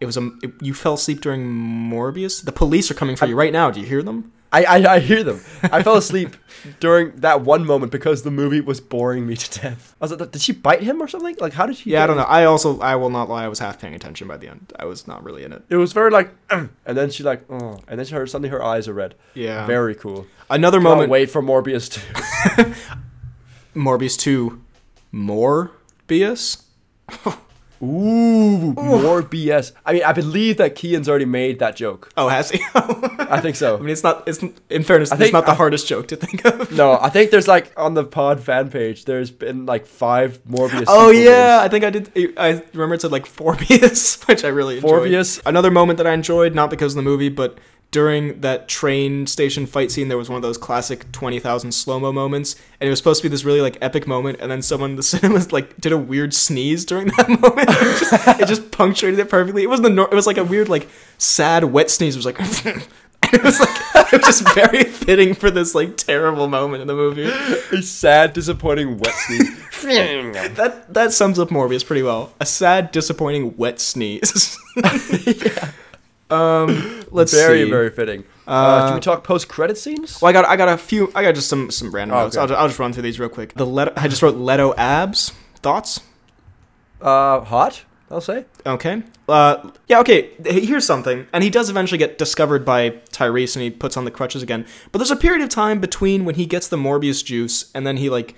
It was a. it- you fell asleep during Morbius. The police are coming for you right now. Do you hear them? I, I, I hear them. I fell asleep during that one moment because the movie was boring me to death. I was like, did she bite him or something? Like, how did she? Yeah, I don't know. him? I also, I will not lie, I was half paying attention by the end. I was not really in it. It was very like, and then she like, oh, and then she heard suddenly her eyes are red. Yeah. Very cool. Another Moment. moment. wait for Morbius too. Morbius two, more BS. Ooh, more BS. I mean, I believe that Cian's already made that joke. Oh, has he? I think so. I mean, it's not. It's in fairness, I think, it's not the I- hardest joke to think of. No, I think there's like on the pod fan page. There's been like five Morbius. Oh yeah, games. I think I did. I remember it said like Forbius, which I really enjoyed. Forbius. Another moment that I enjoyed, not because of the movie, but during that train station fight scene, there was one of those classic twenty thousand slow mo moments, and it was supposed to be this really like epic moment, and then someone in the cinema like did a weird sneeze during that moment. it, just, it just punctuated it perfectly. It wasn't the nor- it was like a weird like sad wet sneeze. It was like. it was like it was just very fitting for this like terrible moment in the movie. A sad, disappointing wet sneeze. That that sums up Morbius pretty well. A sad, disappointing, wet sneeze. Um, let's very, see. very very fitting. Uh, Uh, can we talk post credit scenes? Well, I got I got a few. I got just some some random Oh, notes. okay. I'll, I'll just run through these real quick. The Leto, I just wrote Leto abs. Thoughts? Uh, hot. I'll say. Okay. Uh, yeah. Okay. Here's something, and he does eventually get discovered by Tyrese, and he puts on the crutches again. But there's a period of time between when he gets the Morbius juice, and then he like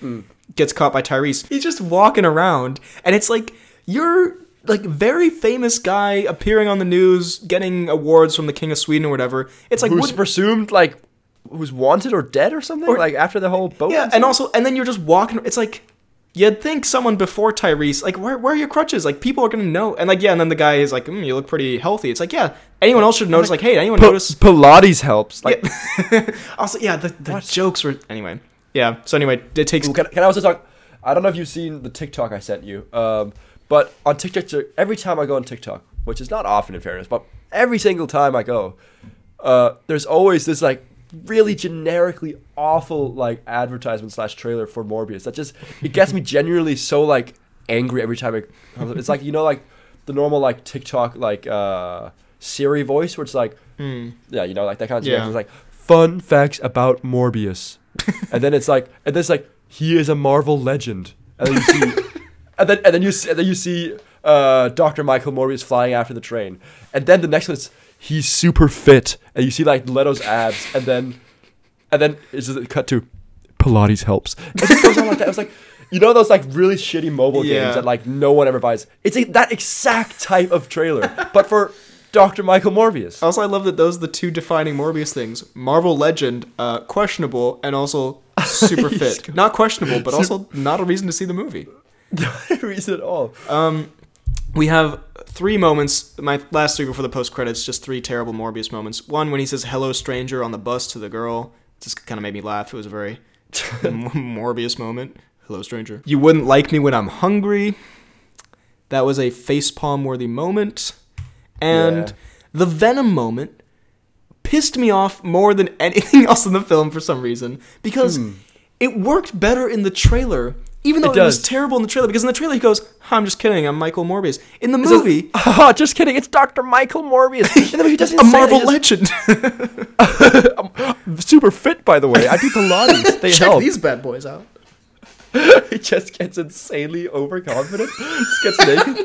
gets caught by Tyrese. He's just walking around, and it's like you're like very famous guy appearing on the news, getting awards from the King of Sweden or whatever. It's like who's presumed like who's wanted or dead or something? Or- like after the whole boat. yeah, incident? and also and then you're just walking. It's like. You'd think someone before Tyrese, like, where, where are your crutches? Like, people are gonna know. And like, yeah, and then the guy is like, mm, you look pretty healthy. It's like, yeah, anyone else should notice. Like, hey, anyone P- notice? Pilates helps. Like, Yeah. also, yeah, the, the jokes were anyway. Yeah. So anyway, it takes. Ooh, can, can I also talk? I don't know if you've seen the TikTok I sent you, um, but on TikTok, every time I go on TikTok, which is not often in fairness, but every single time I go, uh, there's always this like really generically awful like advertisement slash trailer for Morbius that just it gets me genuinely so like angry every time it comes up. It's like you know like the normal like TikTok like uh Siri voice where it's like Hmm. yeah, you know, like that kind of yeah. It's like fun facts about Morbius, and then it's like, and then it's like he is a Marvel legend, and then you see, and then and then you see, and then you see uh, Doctor Michael Morbius flying after the train, and then the next one is he's super fit, and you see like Leto's abs, and then, and then it's just a cut to Pilates helps. It just goes on like that. It was like. You know those like really shitty mobile Yeah. games that like no one ever buys. It's a, that exact type of trailer, but for Doctor Michael Morbius. Also, I love that those are the two defining Morbius things: Marvel Legend, uh, questionable, and also super fit. Not questionable, but also not a reason to see the movie. No reason at all. Um, we have three moments. My last three before the post credits, just three terrible Morbius moments. One when he says "Hello, stranger" on the bus to the girl, just kind of made me laugh. It was a very Morbius moment. Hello, stranger. You wouldn't like me when I'm hungry. That was a facepalm worthy moment. And Yeah. the Venom moment pissed me off more than anything else in the film for some reason because it worked better in the trailer. Even though. It it, was terrible in the trailer, because in the trailer he goes, "I'm just kidding, I'm Michael Morbius." In the It's movie, a- oh, just kidding. It's Dr. Michael Morbius. And then he doesn't a say Marvel that, legend. he just- um, super fit, by the way. I do Pilates. They Check help. these bad boys out. he just gets insanely overconfident. just gets naked.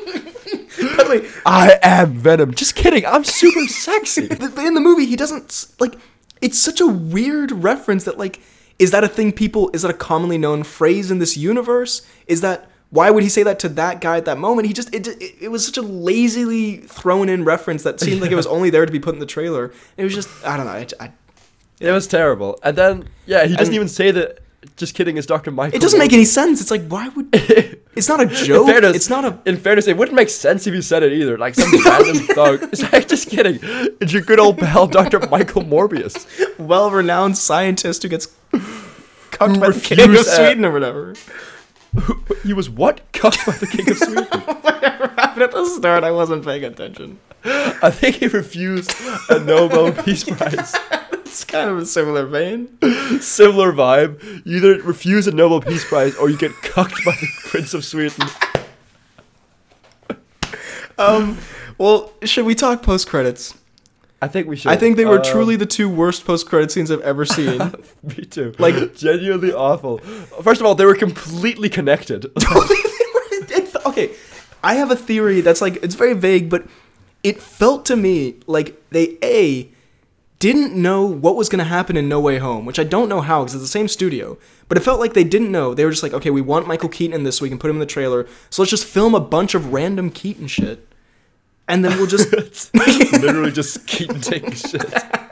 By the way, I am Venom. Just kidding. I'm super sexy. But but in the movie, he doesn't like. It's such a weird reference that like, is that a thing people? Is that a commonly known phrase in this universe? Is that why would he say that to that guy at that moment? He just it it, it was such a lazily thrown in reference that seemed like it was only there to be put in the trailer. It was just I don't know. I, I, It was terrible. And then, yeah, he doesn't And- even say that. Just kidding. Is Dr. Michael? it doesn't make any sense. It's like why would? It's not a joke. fairness, It's not a. In fairness, it wouldn't make sense if you said it either. Like some random thug. It's like, just kidding. It's your good old pal, Dr. Michael Morbius. well-renowned scientist who gets cucked by the king of uh, Sweden or whatever. He was what? Cucked by the king of Sweden. Whatever happened at the start, I wasn't paying attention. I think he refused a Nobel Peace Prize. It's kind of a similar vein. Similar vibe. You either refuse a Nobel Peace Prize or you get cucked by the Prince of Sweden. Um, well, should we talk post credits? I think we should. I think they were Um, truly the two worst post credit scenes I've ever seen. Me too. Like- genuinely awful. First of all, they were completely connected. Okay, I have a theory that's like it's very vague, but it felt to me like they a didn't know what was going to happen in No Way Home, which I don't know how because it's the same studio. But it felt like they didn't know. They were just like, okay, we want Michael Keaton in this, so we can put him in the trailer. So let's just film a bunch of random Keaton shit, and then we'll just Literally just keep taking shit.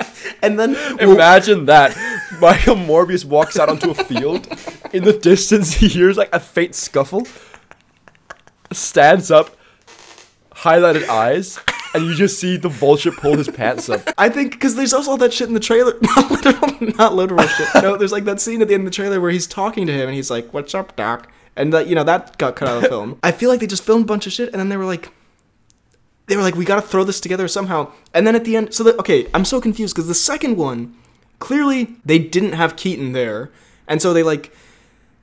and then we'll, Imagine that. Michael Morbius walks out onto a field. In the distance, he hears like a faint scuffle. Stands up, highlighted eyes, and you just see the vulture pull his pants up. I think because there's also all that shit in the trailer. Not literal, not literal shit. No, there's like that scene at the end of the trailer where he's talking to him and he's like, "What's up, Doc?" And that you know that got cut out of the film. I feel like they just filmed a bunch of shit and then they were like, they were like, "We got to throw this together somehow." And then at the end, so that okay, I'm so confused because the second one, clearly they didn't have Keaton there, and so they like.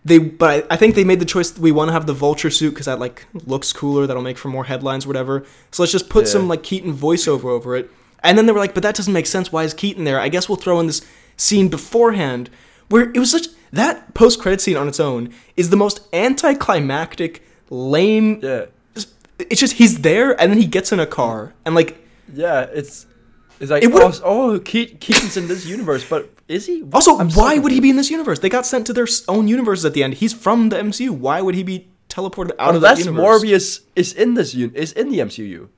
They, but I, I think they made the choice. We want to have the vulture suit because that like looks cooler. That'll make for more headlines, whatever. So let's just put Yeah. some like Keaton voiceover over it. And then they were like, but that doesn't make sense. Why is Keaton there? I guess we'll throw in this scene beforehand where it was such that post credit scene on its own is the most anticlimactic, lame. Yeah. It's just he's there and then he gets in a car and like Yeah, it's It's like It oh, oh Ke- Keaton's in this universe, but is he? Also, I'm so why would he be in this universe? They got sent to their own universes at the end. He's from the MCU. Why would he be teleported out oh, of that Unless universe? Morbius is in this un- is in the MCU.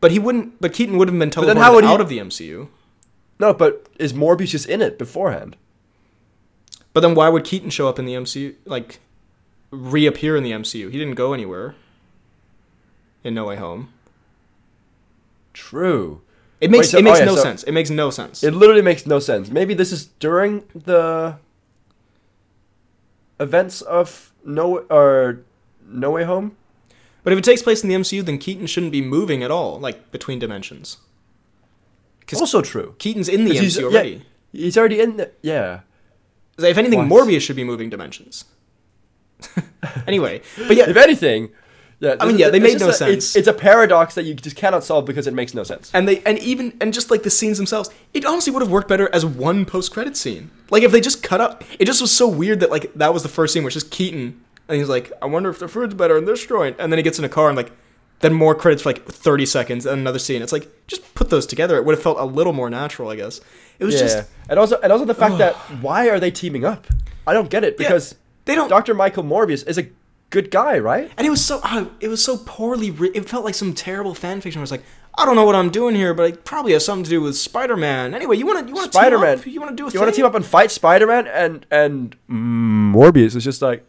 But he wouldn't. But Keaton would have been teleported would he- out of the MCU. No, but is Morbius just in it beforehand? But then why would Keaton show up in the MCU? Like, reappear in the MCU? He didn't go anywhere. In No Way Home. True. It makes so- it makes oh, yeah, no so- sense. It makes no sense. It literally makes no sense. Maybe this is during the events of No or No Way Home. but if it takes place in the MCU, then Keaton shouldn't be moving at all, like between dimensions. Also true. Keaton's in the 'Cause he's- MCU yeah, already. He's already in the yeah. So if anything, What? Morbius should be moving dimensions. anyway, but yeah, If anything, yeah. I mean, yeah, they made no a- sense. It's, it's a paradox that you just cannot solve because it makes no sense. and they and even and just like the scenes themselves, it honestly would have worked better as one post credit scene. Like if they just cut up, it just was so weird that like that was the first scene, which is Keaton, and he's like, I wonder if the food's better in this joint, and then he gets in a car and like. Then more credits for like 30 seconds and another scene. It's like just put those together. It would have felt a little more natural, I guess. It was yeah, just and also and also the fact that why are they teaming up? I don't get it Yeah, because they don't Dr. Michael Morbius is a good guy, right? And it was so uh, it was so poorly written. It felt like some terrible fan fiction. Where it's like, I don't know what I'm doing here, but it probably has something to do with Spider Man. Anyway, you want to you want to Spider-Man. Team up? You want to do a You want to team up and fight Spider-Man and and Morbius is just like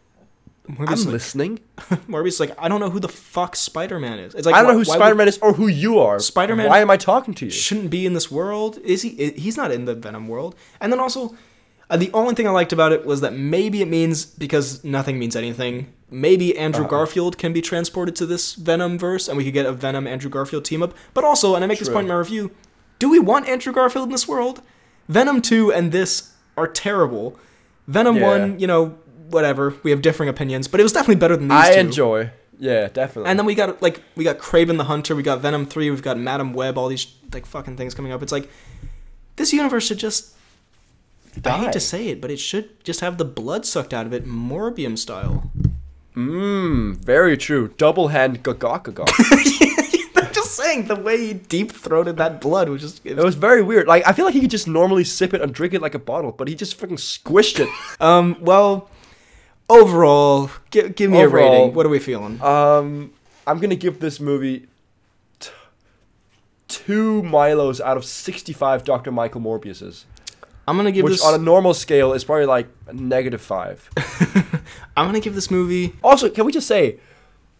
Morbius, I'm like, listening. Morbius is like, I don't know who the fuck Spider Man is. It's like I don't know who Spider Man is or who you are. Spider-Man- Why am I talking to you? shouldn't be in this world. Is he? i- He's not in the Venom world. And then also, uh, the only thing I liked about it was that maybe it means because nothing means anything. Maybe Andrew Uh-huh. Garfield can be transported to this Venom verse, and we could get a Venom Andrew Garfield team up. But also, and I make this point in my review, do we want Andrew Garfield in this world? Venom two and this are terrible. Venom Yeah. one, you know, whatever. We have differing opinions, but it was definitely better than these I two. enjoy. Yeah, definitely. And then we got like we got Kraven the Hunter, we got Venom three, we've got Madame Web, all these like fucking things coming up. It's like this universe should just. I hate to say it, but it should just have the blood sucked out of it, Morbium style. Mmm, very true. Double hand gagok. I'm just saying the way he deep throated that blood was just. It was, very weird. Like I feel like he could just normally sip it and drink it like a bottle, but he just freaking squished it. um. Well, overall, give give me a rating. What are we feeling? Um, I'm gonna give this movie t- two Milos out of 65 Dr. Michael Morbiuses, I'm gonna give which this. on a normal scale is probably like negative five. I'm gonna give this movie. Also, can we just say,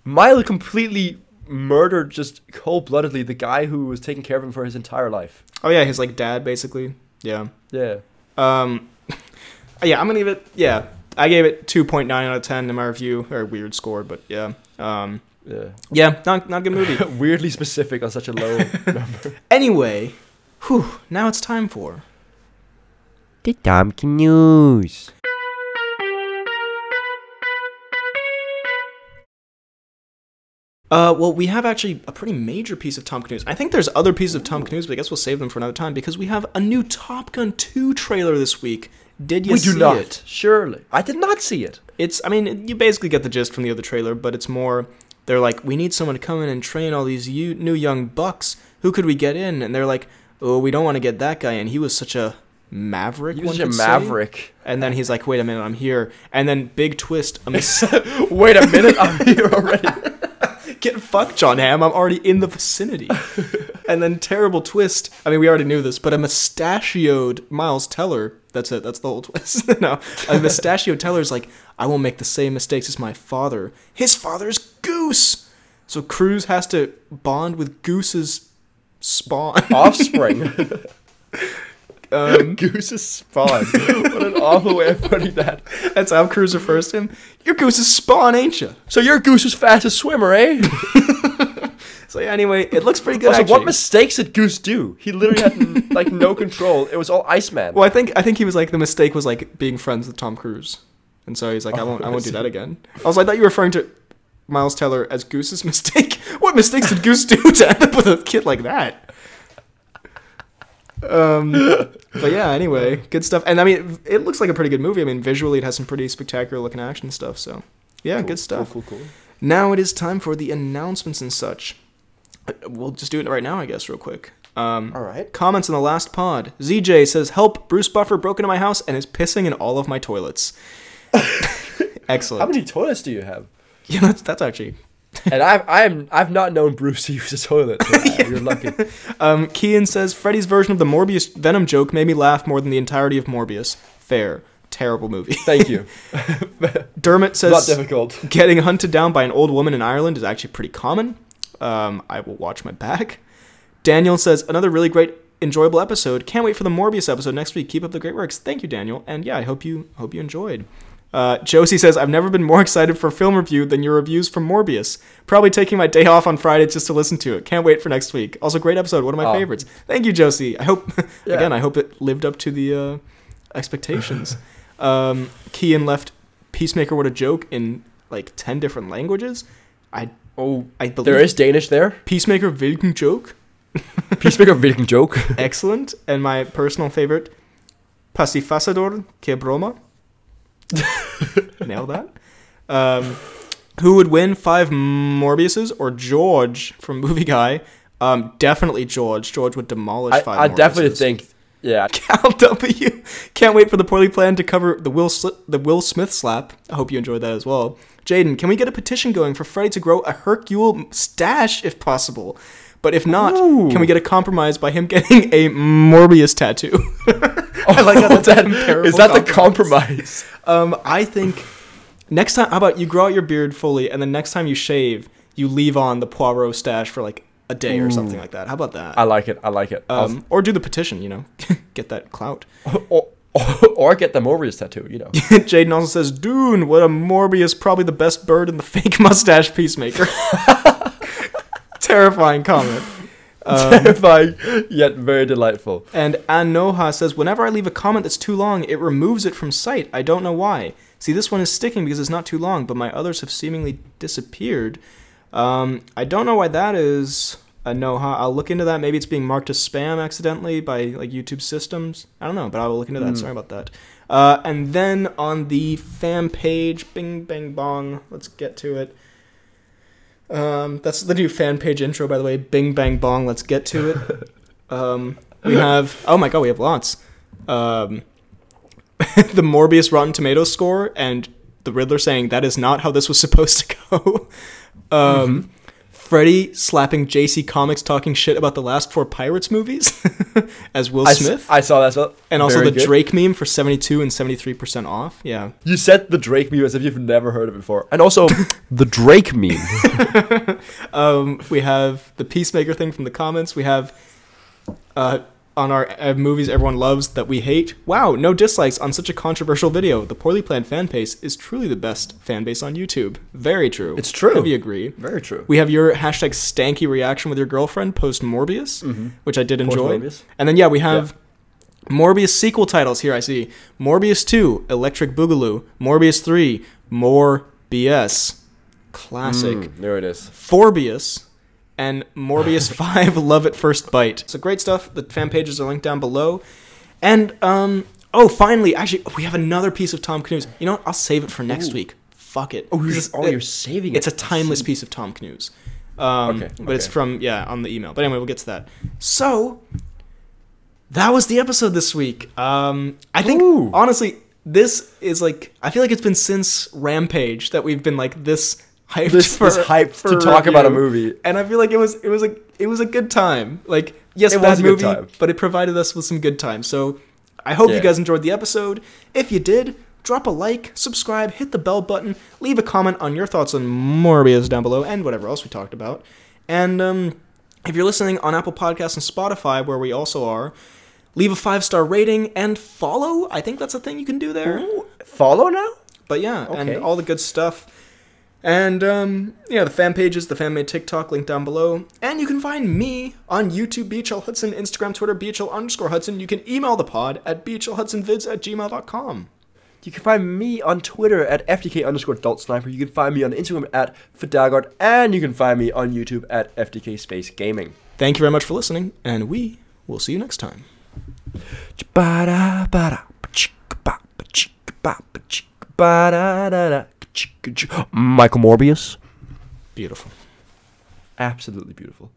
Milo completely murdered just cold-bloodedly the guy who was taking care of him for his entire life. Oh yeah, his like dad basically. Yeah. Yeah. Um, yeah, I'm gonna give it. Yeah, I gave it 2.9 out of 10 in my review. Or weird score, but yeah. Um, Yeah. yeah, not not a good movie. Weirdly specific on such a low number. anyway, whew, now it's time for. The Tompkin News. Uh, well, we have actually a pretty major piece of Tom Cruise. I think there's other pieces of Tom Cruise, but I guess we'll save them for another time because we have a new Top Gun 2 trailer this week. Did you We see do not. it? Surely. I did not see it. It's, I mean, you basically get the gist from the other trailer, but it's more, they're like, we need someone to come in and train all these you, new young bucks. Who could we get in? And they're like, oh, we don't want to get that guy in. He was such a maverick. He was a could say." maverick. And then he's like, wait a minute, I'm here. And then big twist, a mis- Wait a minute, I'm here already. get fucked, Jon Hamm. I'm already in the vicinity. and then terrible twist. I mean, we already knew this, but a mustachioed Miles Teller. That's it. That's the whole twist. no, a mustachioed Teller's like, I won't make the same mistakes as my father. His father's Goose. So Cruise has to bond with Goose's spawn. Offspring. Um, Goose's spawn. what an awful way of putting that. that's how Cruise refers to him. Your goose is spawn, ain't you? So you're Goose's fastest swimmer, eh? So yeah, anyway, it looks pretty good. also, actually. what mistakes did Goose do? He literally had like no control. It was all Iceman. Well, I think I think he was like the mistake was like being friends with Tom Cruise, and so he's like, I won't, I won't do that again. I was like, I thought you were referring to Miles Teller as Goose's mistake. what mistakes did Goose do to end up with a kid like that? Um, but yeah, anyway, good stuff. And I mean, it looks like a pretty good movie. I mean, visually, it has some pretty spectacular looking action stuff. So yeah, Cool, good stuff. Cool, cool, cool. Now it is time for the announcements and such. Uh, We'll just do it right now, I guess, real quick. Um, All right. Comments in the last pod. ZJ says, "Help! Bruce Buffer broke into my house and is pissing in all of my toilets." Excellent. How many toilets do you have? yeah, that's, that's actually. And I've I'm I've not known Bruce to use a toilet. Uh, You're lucky. Um, Cian says Freddy's version of the Morbius Venom joke made me laugh more than the entirety of Morbius. Fair. Terrible movie. Thank you. Dermot says Not difficult. getting hunted down by an old woman in Ireland is actually pretty common. Um, I will watch my back. Daniel says another really great, enjoyable episode. Can't wait for the Morbius episode next week. Keep up the great works. Thank you, Daniel. And yeah, I hope you hope you enjoyed. Uh, Josie says I've never been more excited for film review than your reviews from Morbius. Probably taking my day off on Friday just to listen to it. Can't wait for next week. Also, great episode. One of my Oh. favorites. Thank you, Josie. I hope Yeah. again. I hope it lived up to the uh, expectations. um, Cian left Peacemaker. What a joke in like ten different languages. I Oh, I believe there is Danish there. Peacemaker Wilken joke. Peacemaker Wilken joke. Excellent. And my personal favorite, Pacifasador que broma. Nailed that. Um, who would win five Morbiuses or George from Movie Guy? Um, definitely George. George would demolish I, five. I definitely think. Yeah. Cal W. Can't wait for the poorly planned to cover the Will Sli- the Will Smith slap. I hope you enjoyed that as well. Jaden, can we get a petition going for Freddy to grow a Hercule stash if possible? But if not, Ooh. can we get a compromise by him getting a Morbius tattoo? I like that's a comparable Is that the compromise. Um, I think next time, how about you grow out your beard fully, and then next time you shave, you leave on the Poirot stash for like a day or something like that. How about that? I like it. I like it. Um, or do the petition, you know, get that clout. or, or, or get the Morbius tattoo. You know. Jaden also says, Dune, what a Morbius, probably the best bird in the fake mustache peacemaker. Terrifying comment. Um, Terrifying yet very delightful. and Anoha says, whenever I leave a comment that's too long, it removes it from sight. I don't know why. See, this one is sticking because it's not too long, but my others have seemingly disappeared. Um, I don't know why that is. Anoha, I'll look into that. Maybe it's being marked as spam accidentally by like YouTube systems. I don't know, but I will look into that. Sorry about that. Uh, and then on the fan page, Bing Bang Bong. Let's get to it. Um, that's the new fan page intro, by the way. Bing Bang Bong. Let's get to it. Um, we have. Oh my god, we have lots. Um, the Morbius Rotten Tomatoes score and the Riddler saying that is not how this was supposed to go. um, Freddy slapping JC Comics talking shit about the last four Pirates movies as Will I, s- Smith. I saw that. well. and also Very the good. Drake meme for 72 and 73% off. Yeah. You said the Drake meme as if you've never heard of it before. And also the Drake meme. Um, we have the Peacemaker thing from the comments. We have uh, on our uh, movies everyone loves that we hate. Wow, no dislikes on such a controversial video. The poorly planned fan base is truly the best fan base on YouTube. Very true. It's true. We agree. Very true. We have your hashtag stanky reaction with your girlfriend post Morbius, which I did enjoy. Post-Morbius. And then yeah, we have Morbius sequel titles here. I see Morbius Two, Electric Boogaloo, Morbius Three, More BS, classic. Mm, there it is. Forbius and Morbius 5 Love at First Bite. So great stuff. The fan pages are linked down below. And um oh, finally, actually we have another piece of Tom Cruise. You know what? I'll save it for next Ooh. week. Fuck it. Oh, you're, This- oh, you're saving it. it's a timeless piece of Tom Cruise. Um, Okay, but it's from yeah on the email. But anyway, we'll get to that. So that was the episode this week. Um, I think Ooh. honestly, this is like I feel like it's been since Rampage that we've been like this hyped This- for this hyped for to talk about a movie. and I feel like it was it was a it was a good time. Like yes, It bad was a good movie, time. but it provided us with some good time. So I hope you guys enjoyed the episode. If you did, drop a like, subscribe, hit the bell button, leave a comment on your thoughts on Morbius down below, and whatever else we talked about. And um, if you're listening on Apple Podcasts and Spotify, where we also are, leave a five star rating and follow. I think that's a thing you can do there. Ooh, follow now? But yeah, and all the good stuff. And um, yeah, the fan pages, the fan made TikTok link down below. And you can find me on YouTube, BHL Hudson, Instagram, Twitter, BHL underscore Hudson. You can email the pod at bhlhudsonvids at gmail.com. You can find me on Twitter at FDK underscore Dolt Sniper. You can find me on Instagram at Fidagard. And you can find me on YouTube at FDK Space Gaming. Thank you very much for listening, and we will see you next time. Michael Morbius. Beautiful. Absolutely beautiful.